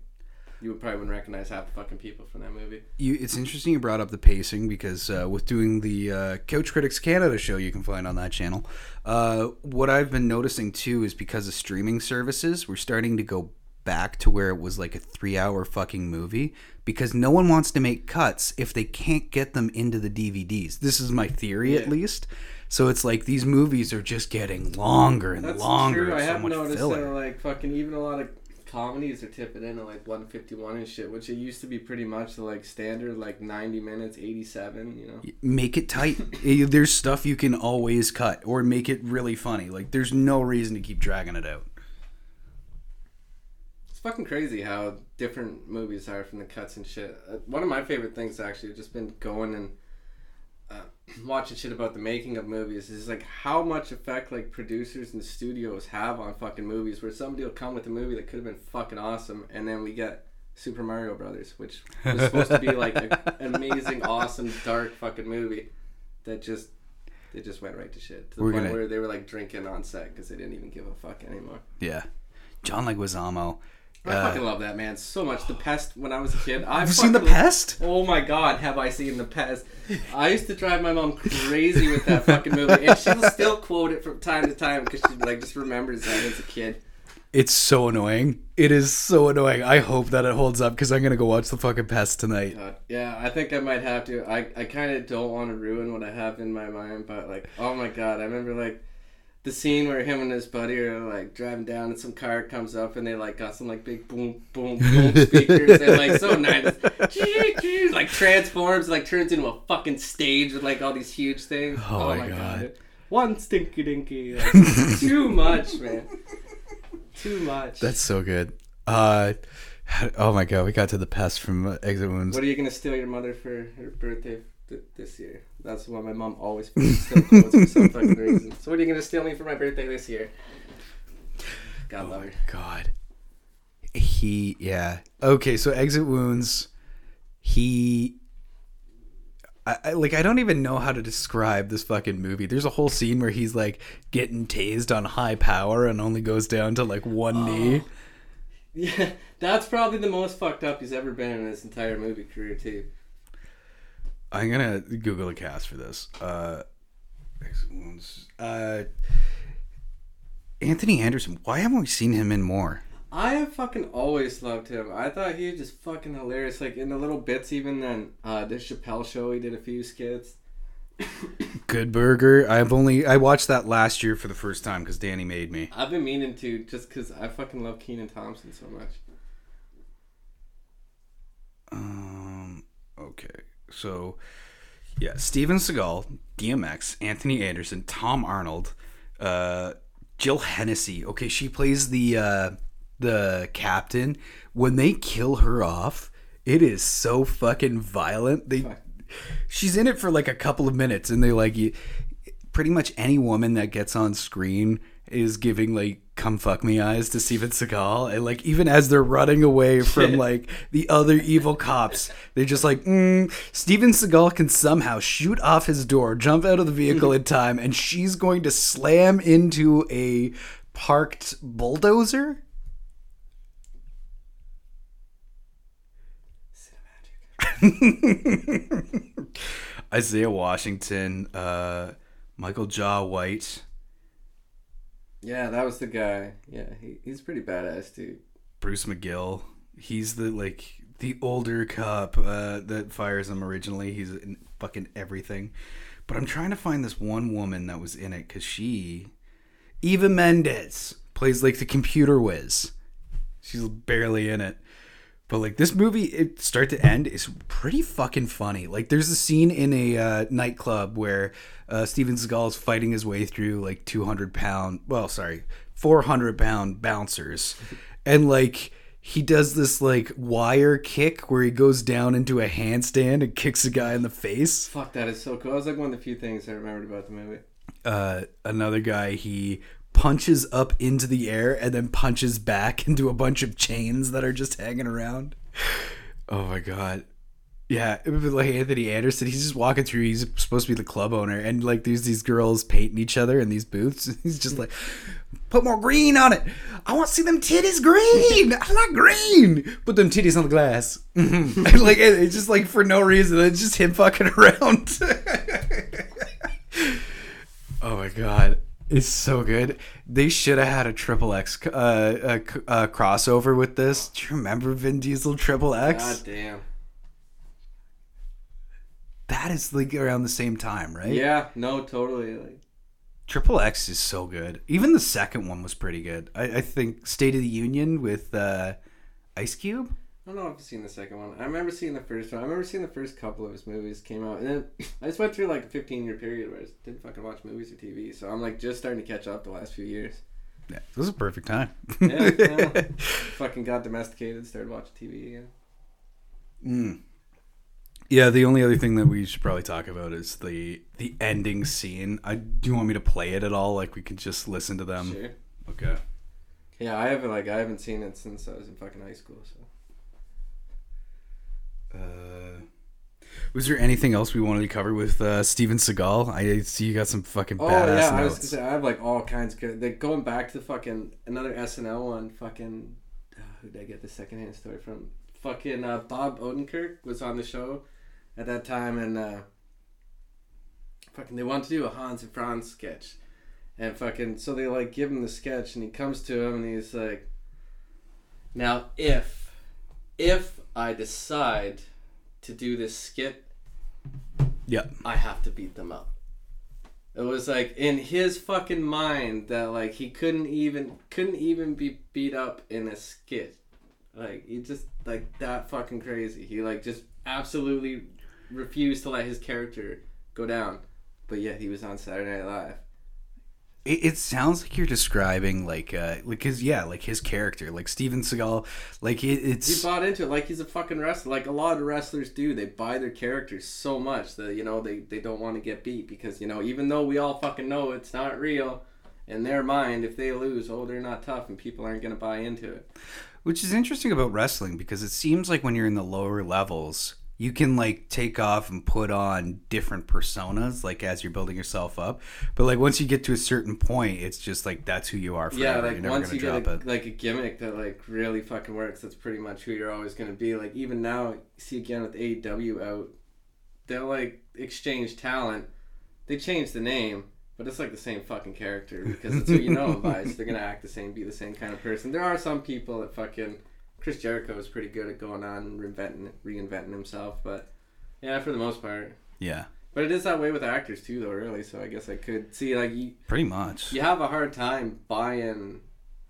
B: you would probably wouldn't recognize half the fucking people from that movie.
A: You, it's interesting you brought up the pacing because uh, with doing the uh, Couch Critics Canada show you can find on that channel, uh, what I've been noticing too is because of streaming services, we're starting to go back to where it was like a three hour fucking movie because no one wants to make cuts if they can't get them into the DVDs. This is my theory at least. So it's like these movies are just getting longer and
B: That's
A: longer.
B: true. I
A: so
B: have noticed
A: filler.
B: that like fucking even a lot of comedies are tipping in at like 151 and shit, which it used to be pretty much the like standard like 90 minutes, 87. You know.
A: make it tight. There's stuff you can always cut or make it really funny. Like there's no reason to keep dragging it out.
B: It's fucking crazy how different movies are from the cuts and shit. Uh, one of my favorite things actually just been going and watching shit about the making of movies is like how much effect like producers and studios have on fucking movies where somebody will come with a movie that could have been fucking awesome and then we get Super Mario Brothers which was supposed to be like an amazing awesome dark fucking movie that just they just went right to shit to the
A: We're
B: point
A: gonna-
B: where they were like drinking on set because they didn't even give a fuck anymore.
A: Yeah. John Leguizamo.
B: I
A: Uh,
B: fucking love that man so much. The Pest when I was a kid. I
A: Have seen The Pest?
B: Oh my god, have I seen The Pest? I used to drive my mom crazy with that fucking movie, and she'll still quote it from time to time because she like just remembers that as a kid.
A: It's so annoying. It is so annoying. I hope that it holds up because I'm gonna go watch the fucking Pest tonight.
B: God, yeah, I think I might have to. I I kind of don't want to ruin what I have in my mind, but like, oh my god, I remember like. The scene where him and his buddy are like driving down and some car comes up and they like got some like big boom boom boom speakers and like so nice like transforms like turns into a fucking stage with like all these huge things.
A: Oh my God.
B: One stinky dinky. Like, too much, man. Too much.
A: That's so good. Uh, oh my god, we got to the Pest from Exit Wounds.
B: What are you gonna steal your mother for her birthday th- this year? That's why my mom always still quotes for some fucking reason. So what are you gonna steal me for my birthday this year? God oh, love her.
A: God. He yeah. Okay, so Exit Wounds. He. I, I like I don't even know how to describe this fucking movie. There's a whole scene where he's like getting tased on high power and only goes down to like one oh. knee.
B: Yeah, that's probably the most fucked up he's ever been in his entire movie career too.
A: I'm gonna Google a cast for this. Uh, Uh, Anthony Anderson. Why haven't we seen him in more?
B: I have fucking always loved him. I thought he was just fucking hilarious. Like in the little bits, even then, uh, the Chappelle show, he did a few skits.
A: Good Burger. I've only I watched that last year for the first time because Danny made me.
B: I've been meaning to just because I fucking love Kenan Thompson so much.
A: Um. Okay. So, yeah, Steven Seagal, DMX, Anthony Anderson, Tom Arnold, uh, Jill Hennessy. Okay, she plays the uh, the captain. When they kill her off, it is so fucking violent. They, she's in it for like a couple of minutes, and they like you. Pretty much any woman that gets on screen is giving like come fuck me eyes to Steven Seagal. And like, even as they're running away from like the other evil cops, they're just like, mm, Steven Seagal can somehow shoot off his door, jump out of the vehicle in time, and she's going to slam into a parked bulldozer. Isaiah Washington, uh, Michael Jai White,
B: yeah, that was the guy. Yeah, he, he's pretty badass too.
A: Bruce McGill. He's the like the older cop uh, that fires him originally. He's in fucking everything. But I'm trying to find this one woman that was in it because she, Eva Mendes, plays like the computer whiz. She's barely in it. But like this movie, it start to end is pretty fucking funny. Like there's a scene in a uh, nightclub where uh, Steven Seagal is fighting his way through like 200 pound, well, sorry, 400 pound bouncers, and like he does this like wire kick where he goes down into a handstand and kicks a guy in the face.
B: Fuck, that is so cool. That was like one of the few things I remembered about the movie.
A: uh, another guy he punches up into the air and then punches back into a bunch of chains that are just hanging around. Oh my god. Yeah, it would be like Anthony Anderson. He's just walking through. He's supposed to be the club owner, and like there's these girls painting each other in these booths. He's just like, put more green on it. I want to see them titties green. I like green. Put them titties on the glass. Like it- it's just like for no reason. It's just him fucking around. Oh my god, it's so good. They should have had a triple X uh, uh, uh, crossover with this. Do you remember Vin Diesel triple X?
B: God damn.
A: That is like around the same time, right?
B: Yeah, no, totally. Like,
A: Triple X is so good. Even the second one was pretty good. I, I think State of the Union with uh, Ice Cube.
B: I don't know if I've seen the second one. I remember seeing the first one. I remember seeing the first couple of his movies came out, and then I just went through like a 15 year period where I just didn't fucking watch movies or TV. So I'm like just starting to catch up the last few years.
A: Yeah, this is a perfect time.
B: Yeah, yeah. fucking got domesticated, started watching TV again.
A: Mm. Yeah, the only other thing that we should probably talk about is the the ending scene. I do you want me to play it at all? Like we could just listen to them.
B: Sure.
A: Okay.
B: Yeah, I haven't like I haven't seen it since I was in fucking high school. So
A: Uh, was there anything else we wanted to cover with uh, Steven Seagal? I see you got some fucking
B: oh
A: badass
B: yeah, I was gonna say I have like all kinds of good. Like going back to fucking another SNL one. Fucking uh, who did I get the secondhand story from? Fucking uh, Bob Odenkirk was on the show at that time, and uh, fucking they wanted to do a Hans and Franz sketch, and fucking so they like give him the sketch, and he comes to him, and he's like, "Now if if I decide to do this skit
A: Yeah.
B: I have to beat them up. It was like in his fucking mind that like he couldn't even couldn't even be beat up in a skit. Like he just like that fucking crazy. He like just absolutely refused to let his character go down. But yet he was on Saturday Night Live.
A: It, it sounds like you're describing like uh like his yeah like his character like Steven Seagal like it,
B: He bought into it like he's a fucking wrestler. Like a lot of wrestlers do. They buy their characters so much that you know they they don't want to get beat because you know even though we all fucking know it's not real, in their mind if they lose, oh they're not tough and people aren't gonna buy into it.
A: which is interesting about wrestling because it seems like when you're in the lower levels you can like take off and put on different personas like as you're building yourself up but like once you get to a certain point it's just like that's who you are forever
B: Yeah, like once you
A: drop
B: get a,
A: it
B: like a gimmick that like really fucking works, that's pretty much who you're always gonna be. Like even now, see again with AEW out, they'll like exchange talent. They change the name, but it's like the same fucking character because it's who you know them by. So they're gonna act the same, be the same kind of person. There are some people that fucking Chris Jericho is pretty good at going on and reinventing reinventing himself, but yeah, for the most part.
A: yeah
B: But it is that way with actors too, though. Really, so I guess I could see like you
A: pretty much
B: you have a hard time buying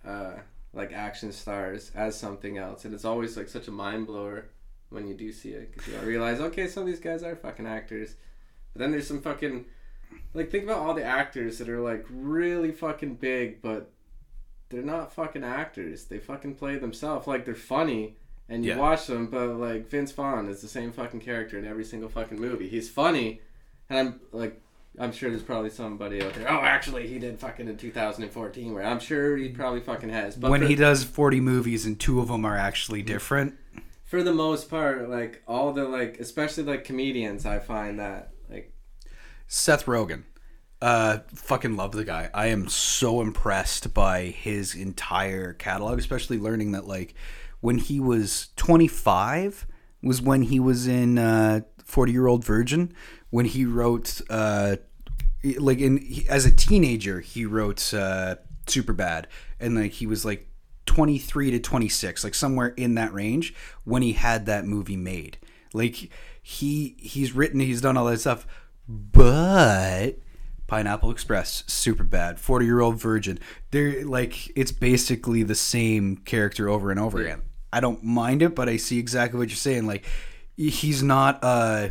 B: uh, like action stars as something else, and it's always like such a mind blower when you do see it because you realize okay, some of these guys are fucking actors, but then there's some fucking like think about all the actors that are like really fucking big, but they're not fucking actors. They fucking play themselves like they're funny. And you
A: Yeah.
B: watch them, but like Vince Vaughn is the same fucking character in every single fucking movie. He's funny, and I'm like I'm sure there's probably somebody out there. Oh, actually, he did fucking in 2014. Where I'm sure he probably fucking has. But
A: when
B: for,
A: he does 40 movies and two of them are actually mm-hmm. different
B: for the most part, like all the like, especially like comedians, I find that like
A: Seth Rogen. Uh, fucking love the guy. I am so impressed by his entire catalog, especially learning that like when he was 25 was when he was in uh, Forty Year Old Virgin when he wrote uh, like in he, as a teenager he wrote uh, Super Bad and like he was like 23 to 26 like somewhere in that range when he had that movie made like he he's written he's done all that stuff but Pineapple Express, super bad. Forty year old virgin. They're like it's basically the same character over and over again. I don't mind it, but I see exactly what you're saying. Like he's not uh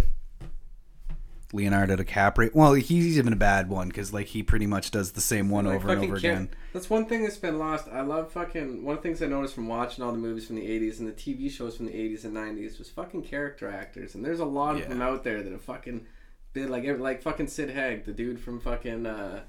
A: Leonardo DiCaprio. Well, he's even a bad one because like he pretty much does the same one
B: Like,
A: over and over again.
B: That's one thing that's been lost. I love fucking. One of the things I noticed from watching all the movies from the 80s and the TV shows from the 80s and 90s was fucking character actors. And there's a lot of them out there that are fucking been like, every- like fucking Sid Haig, the dude from fucking uh,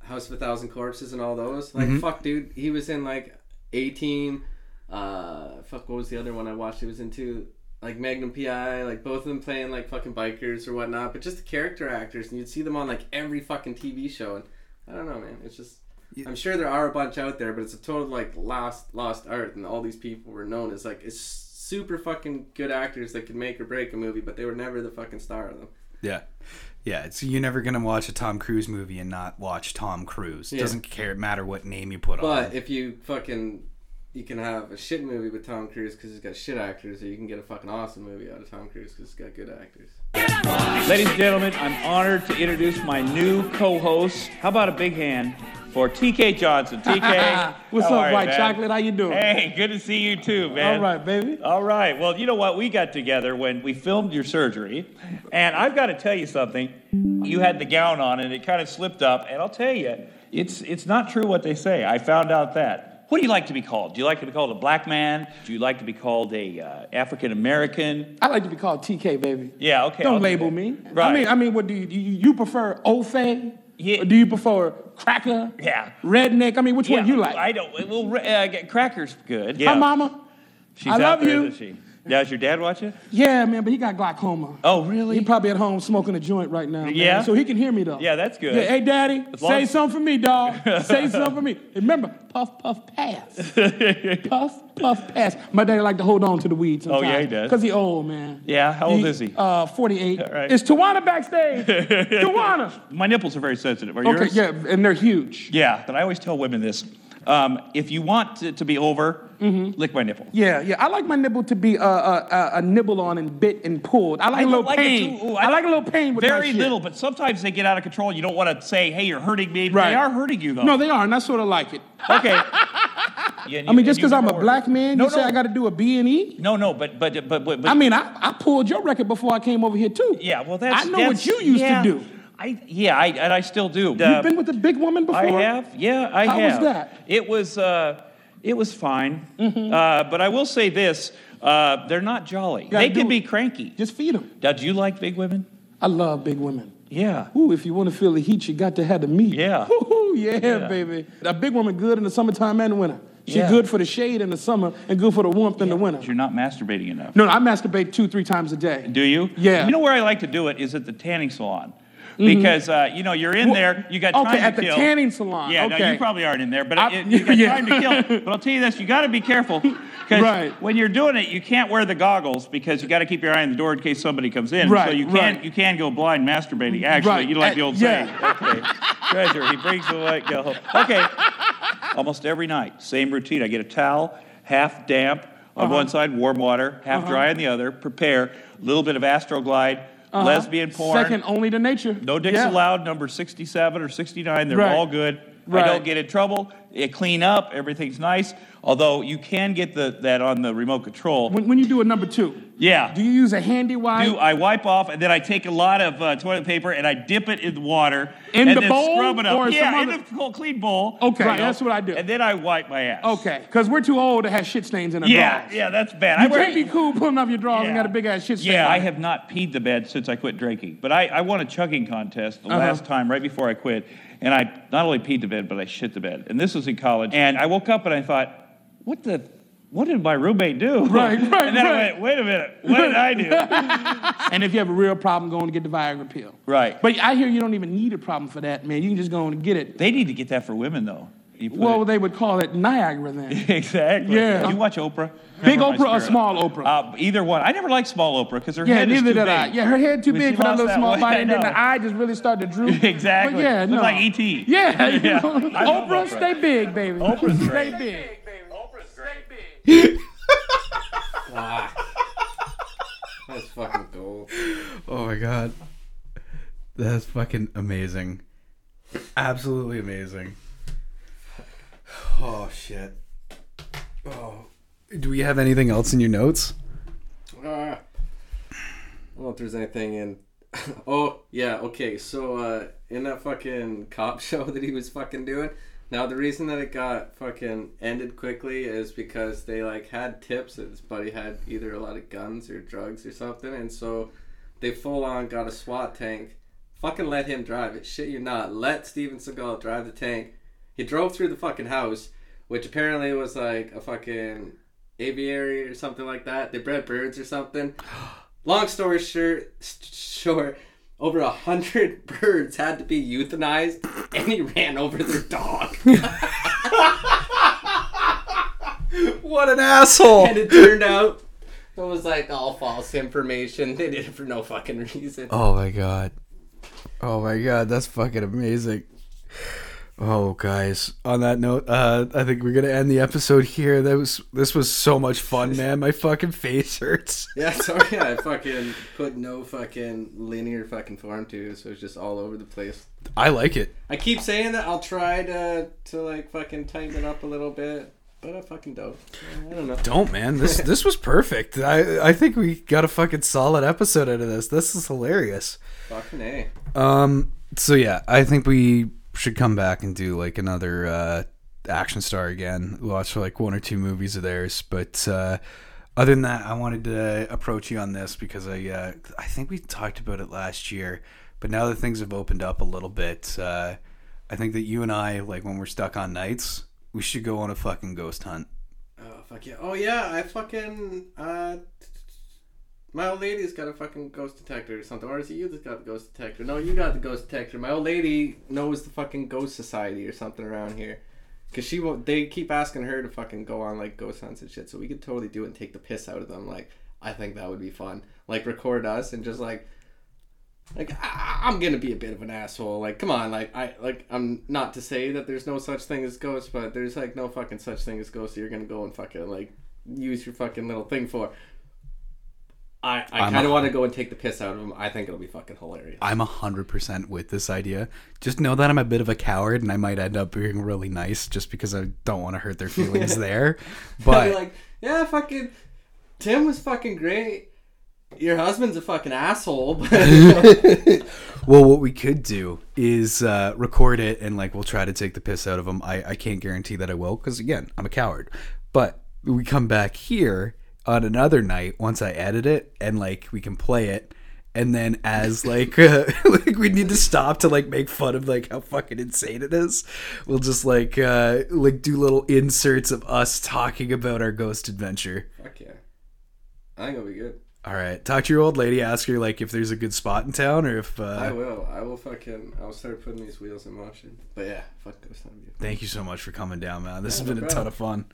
B: House of a Thousand Corpses and all those. Like, fuck, dude. He was in like A Team. Uh, fuck, what was the other one I watched? He was into like Magnum PI, like both of them playing like fucking bikers or whatnot, but just the character actors, and you'd see them on like every fucking TV show, and I don't know, man, it's just. I'm sure there are a bunch out there, but it's a total like lost lost art, and all these people were known as like it's super fucking good actors that could make or break a movie, but they were never the fucking star of them.
A: Yeah. Yeah, it's you're never gonna watch a Tom Cruise movie and not watch Tom Cruise. It
B: Yeah.
A: Doesn't care matter what name you put on. It.
B: But
A: it.
B: if you fucking you can have a shit movie with Tom Cruise because he's got shit actors, or you can get a fucking awesome movie out of Tom Cruise because he's got good actors.
E: Ladies and gentlemen, I'm honored to introduce my new co-host. How about a big hand for TK Johnson? TK,
F: What's up, White
E: man?
F: Chocolate? How you doing?
E: Hey, good to see you too, man.
F: All right, baby.
E: All right. Well, you know what? We got together when we filmed your surgery, and I've got to tell you something. You had the gown on, and it kind of slipped up. And I'll tell you, it's it's not true what they say. I found out that. What do you like to be called? Do you like to be called a black man? Do you like to be called a uh, African American?
F: I like to be called TK, baby.
E: Yeah. Okay.
F: Don't
E: I'll
F: label
E: that.
F: me.
E: Right.
F: I mean, I mean, what do you you, you prefer? Fay?
E: Yeah.
F: Or do you prefer cracker?
E: Yeah.
F: Redneck? I mean, which one
E: Yeah,
F: you like?
E: I don't. Well, uh, crackers good.
F: Hi,
E: Yeah.
F: mama.
E: She's
F: I
E: out
F: love
E: there,
F: you.
E: Does your dad watch it?
F: Yeah, man, but he got glaucoma.
E: Oh, really?
F: He probably at home smoking a joint right now. man,
E: Yeah?
F: So he can hear me though.
E: Yeah, that's good.
F: Yeah, hey, daddy,
E: As
F: say something for me, dog. say something for me. Remember, puff, puff, pass. puff, puff, pass. My daddy like to hold on to the weeds. sometimes.
E: Oh, yeah, he does.
F: Because he old, man.
E: Yeah, how old is he?
F: Uh, 48.
E: right.
F: It's Tawana backstage. Tawana.
E: My nipples are very sensitive. Are
F: Okay,
E: yours?
F: yeah, and they're huge.
E: Yeah, but I always tell women this. Um, if you want to, to be over, lick my nipple.
F: Yeah, yeah. I like my nibble to be uh, uh, uh, a nibble on and bit and pulled. I like
E: I
F: a little
E: like
F: pain.
E: too. Ooh,
F: I, like a little pain with
E: Very little, but sometimes they get out of control. You don't want to say, "Hey, you're hurting me."
F: Right.
E: They are hurting you, though.
F: No, they are, and I sort of like it.
E: okay. Yeah,
F: I mean, just because I'm a black man,
E: no,
F: you say
E: no.
F: I got to do a B and E?
E: No, no, but but but but. but
F: I mean, I, I pulled your record before I came over here too.
E: yeah, well, that's
F: I know
E: that's-
F: what you used
E: yeah.
F: to do.
E: I yeah, I and I still do.
F: You've been with a big woman before.
E: I have, yeah, I
F: How was that?
E: It was, uh, it was fine.
F: Mm-hmm.
E: Uh, but I will say this: uh, they're not jolly. They can be cranky.
F: Just feed them.
E: Now, do you like big women?
F: I love big women.
E: Yeah.
F: Ooh, if you want to feel the heat, you got to have the meat.
E: Yeah.
F: Ooh, yeah,
E: Yeah.
F: baby. A big woman good in the summertime and the winter. She's
E: Yeah.
F: good for the shade in the summer and good for the warmth in the winter.
E: But you're not masturbating enough.
F: No, no, I masturbate two, three times a day.
E: Do you?
F: Yeah.
E: You know where I like to do it is at the tanning salon. Because uh, you know you're in
F: Well,
E: there, you got
F: okay,
E: time to kill
F: at the tanning salon,
E: Yeah, no, you probably aren't in there, but
F: I-
E: it, you got
F: yeah.
E: time to kill. But I'll tell you this: you got to be careful because
F: Right.
E: when you're doing it, you can't wear the goggles because you got to keep your eye on the door in case somebody comes in.
F: Right, So
E: you can
F: right.
E: you can go blind masturbating. Actually,
F: Right,
E: you like
F: uh,
E: the old
F: yeah.
E: saying. Okay, treasure. He brings the light go. home. Okay, almost every night, same routine. I get a towel, half damp on
F: Uh-huh.
E: one side, warm water, half dry on the other. Prepare a little bit of Astroglide, lesbian porn.
F: Uh-huh. Second only to nature.
E: No dicks
F: Yeah.
E: allowed, number 67 or 69. They're
F: Right.
E: all good. I don't get in trouble. They clean up. Everything's nice. Although you can get the, that on the remote control.
F: When, when you do a number two,
E: yeah.
F: do you use a handy wipe?
E: Do I wipe off and then I take a lot of uh, toilet paper and I dip it in the water
F: In
E: and
F: the
E: then
F: bowl
E: scrub it up.
F: or
E: yeah,
F: some
E: in
F: other-
E: the cool, clean bowl.
F: Okay,
E: know,
F: that's what I do.
E: And then I wipe my ass.
F: Okay, because we're too old to have shit stains in our
E: Yeah,
F: drawers.
E: yeah, that's bad.
F: You
E: I
F: can't be cool pulling off your drawers and got a big ass shit stain.
E: Yeah, I have not peed the bed since I quit drinking. But I, I won a chugging contest the
F: Uh-huh.
E: last time right before I quit. And I not only peed the bed, but I shit the bed. And this was in college. And I woke up and I thought, what the, what did my roommate do?
F: Right, right,
E: And then
F: right.
E: I went, wait a minute, what did I do?
F: And if you have a real problem, go and get the Viagra pill.
E: right.
F: But I hear you don't even need a problem for that, man. You can just go and get it.
E: They need to get that for women, though. You put
F: Well,
E: it-
F: they would call it Niagara then.
E: exactly.
F: Yeah.
E: You watch Oprah?
F: Big
E: Remember
F: Oprah or small Oprah?
E: Uh, either one. I never liked small Oprah because her
F: yeah,
E: head is
F: neither
E: too
F: did I.
E: big.
F: Yeah, her head too
E: When
F: big for that little small body,
E: I
F: and then
E: know.
F: the eye just really started to droop.
E: Exactly.
F: But yeah,
E: Looked
F: no.
E: like E.T.
F: Yeah, you
E: Yeah.
F: know,
E: I
F: Oprah,
E: Oprah.
F: stay big, baby.
E: Oprah's
F: stay big.
E: Oprah's great.
B: That's fucking gold.
A: Oh my god. That's fucking amazing. Absolutely amazing. Oh shit. Oh. Do we have anything else in your notes?
B: Uh, I don't know if there's anything in. oh yeah, okay. So uh, in that fucking cop show that he was fucking doing. Now the reason that it got fucking ended quickly is because they like had tips that his buddy had either a lot of guns or drugs or something, and so they full on got a SWAT tank. Fucking let him drive it. Shit you not. Let Steven Seagal drive the tank. He drove through the fucking house, which apparently was like a fucking aviary or something like that. They bred birds or something. Long story short, short, over a hundred birds had to be euthanized, and he ran over their dog.
A: What an asshole!
B: and it turned out it was like all false information. They did it for no fucking reason.
A: Oh my god. Oh my god, that's fucking amazing. Oh guys, on that note, uh I think we're gonna end the episode here. That was this was so much fun, man. My fucking face hurts.
B: Yeah, sorry, I fucking put no fucking linear fucking form to it, so it's just all over the place.
A: I like it.
B: I keep saying that I'll try to to like fucking tighten it up a little bit, but I fucking don't. I don't know.
A: Don't man. This this was perfect. I I think we got a fucking solid episode out of this. This is hilarious.
B: Fucking a.
A: Um. So yeah, I think we should come back and do like another uh, action star again. Watch like one or two movies of theirs. But uh, other than that, I wanted to approach you on this because I uh, I think we talked about it last year. But now that things have opened up a little bit, uh, I think that you and I, like when we're stuck on nights, we should go on a fucking ghost hunt.
B: Oh fuck yeah! Oh yeah, I fucking uh, my old lady's got a fucking ghost detector or something, or is it you that's got the ghost detector? No, you got the ghost detector. My old lady knows the fucking ghost society or something around here, cause she won't. They keep asking her to fucking go on like ghost hunts and shit, so we could totally do it and take the piss out of them. Like I think that would be fun. Like record us and just like. Like I, I'm gonna be a bit of an asshole. Like, come on. Like, I like I'm not to say that there's no such thing as ghosts, but there's like no fucking such thing as ghosts. That you're gonna go and fucking like use your fucking little thing for. I I kind of want to go and take the piss out of them. I think it'll be fucking hilarious.
A: I'm a hundred percent with this idea. Just know that I'm a bit of a coward, and I might end up being really nice just because I don't want to hurt their feelings there. But
B: be like, yeah, fucking Tim was fucking great. Your husband's a fucking asshole, but
A: well, what we could do is uh, record it, and like we'll try to take the piss out of them. I I can't guarantee that I will, because again, I'm a coward. But we come back here on another night once I edit it, and like we can play it. And then, as like, uh, like we need to stop to like make fun of like how fucking insane it is. We'll just like uh, like do little inserts of us talking about our ghost adventure.
B: fuck yeah, I think it'll be good.
A: All right, talk to your old lady. Ask her like if there's a good spot in town, or if. Uh,
B: I will. I will fucking. I'll start putting these wheels in motion. But yeah, fuck ghost hunting.
A: Thank you so much for coming down, man. This
B: Yeah,
A: has
B: no
A: been a ton of fun.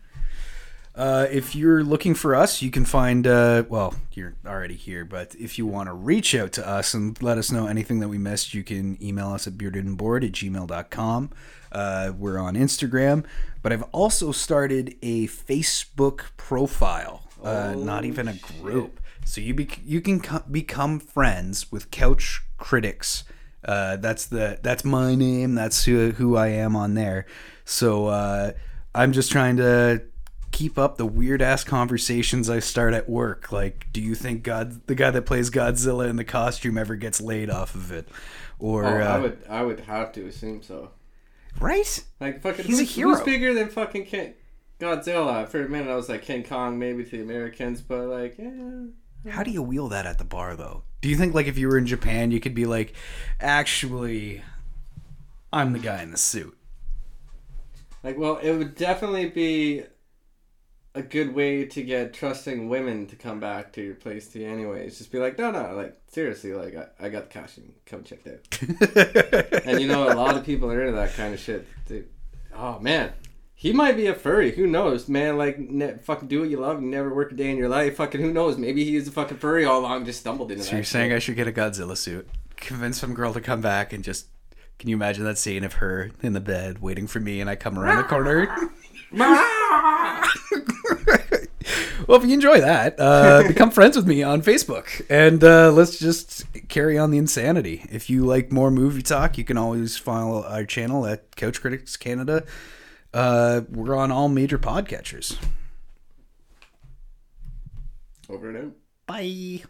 A: Uh, if you're looking for us, you can find, uh, well, you're already here, but if you want to reach out to us and let us know anything that we missed, you can email us at beardedandboard at gmail.com. Uh, we're on Instagram, but I've also started a Facebook profile, uh, not even a group. So you bec you can co- become friends with Couch Critics. Uh, that's the that's my name. That's who, who I am on there. So uh, I'm just trying to keep up the weird ass conversations I start at work. Like, do you think God, the guy that plays Godzilla in the costume, ever gets laid off of it? Or
B: Oh, I
A: uh,
B: would. I would have to assume so.
A: right?
B: Like fucking.
A: He's a hero.
B: Who's bigger than fucking King Godzilla? For a minute, I was like King Kong, maybe to the Americans, but like, yeah.
A: How do you wheel that at the bar, though? Do you think, like, if you were in Japan, you could be like, actually, I'm the guy in the suit?
B: Like, well, it would definitely be a good way to get trusting women to come back to your place to you anyways. Just be like, no, no, like, seriously, like, I, I got the costume. Come check it out. and you know, a lot of people are into that kind of shit. Dude. Oh man, he might be a furry. Who knows, man? Like, ne- fucking do what you love. You never work a day in your life. Fucking who knows? Maybe he is a fucking furry all along. Just stumbled into
A: So
B: that.
A: you're saying
B: shit.
A: I should get a Godzilla suit, convince some girl to come back, and just can you imagine that scene of her in the bed waiting for me, and I come around the corner? well, if you enjoy that, uh, become friends with me on Facebook, and uh, let's just carry on the insanity. If you like more movie talk, you can always follow our channel at Couch Critics Canada. Uh, we're on all major podcatchers.
B: over and out.
A: Bye.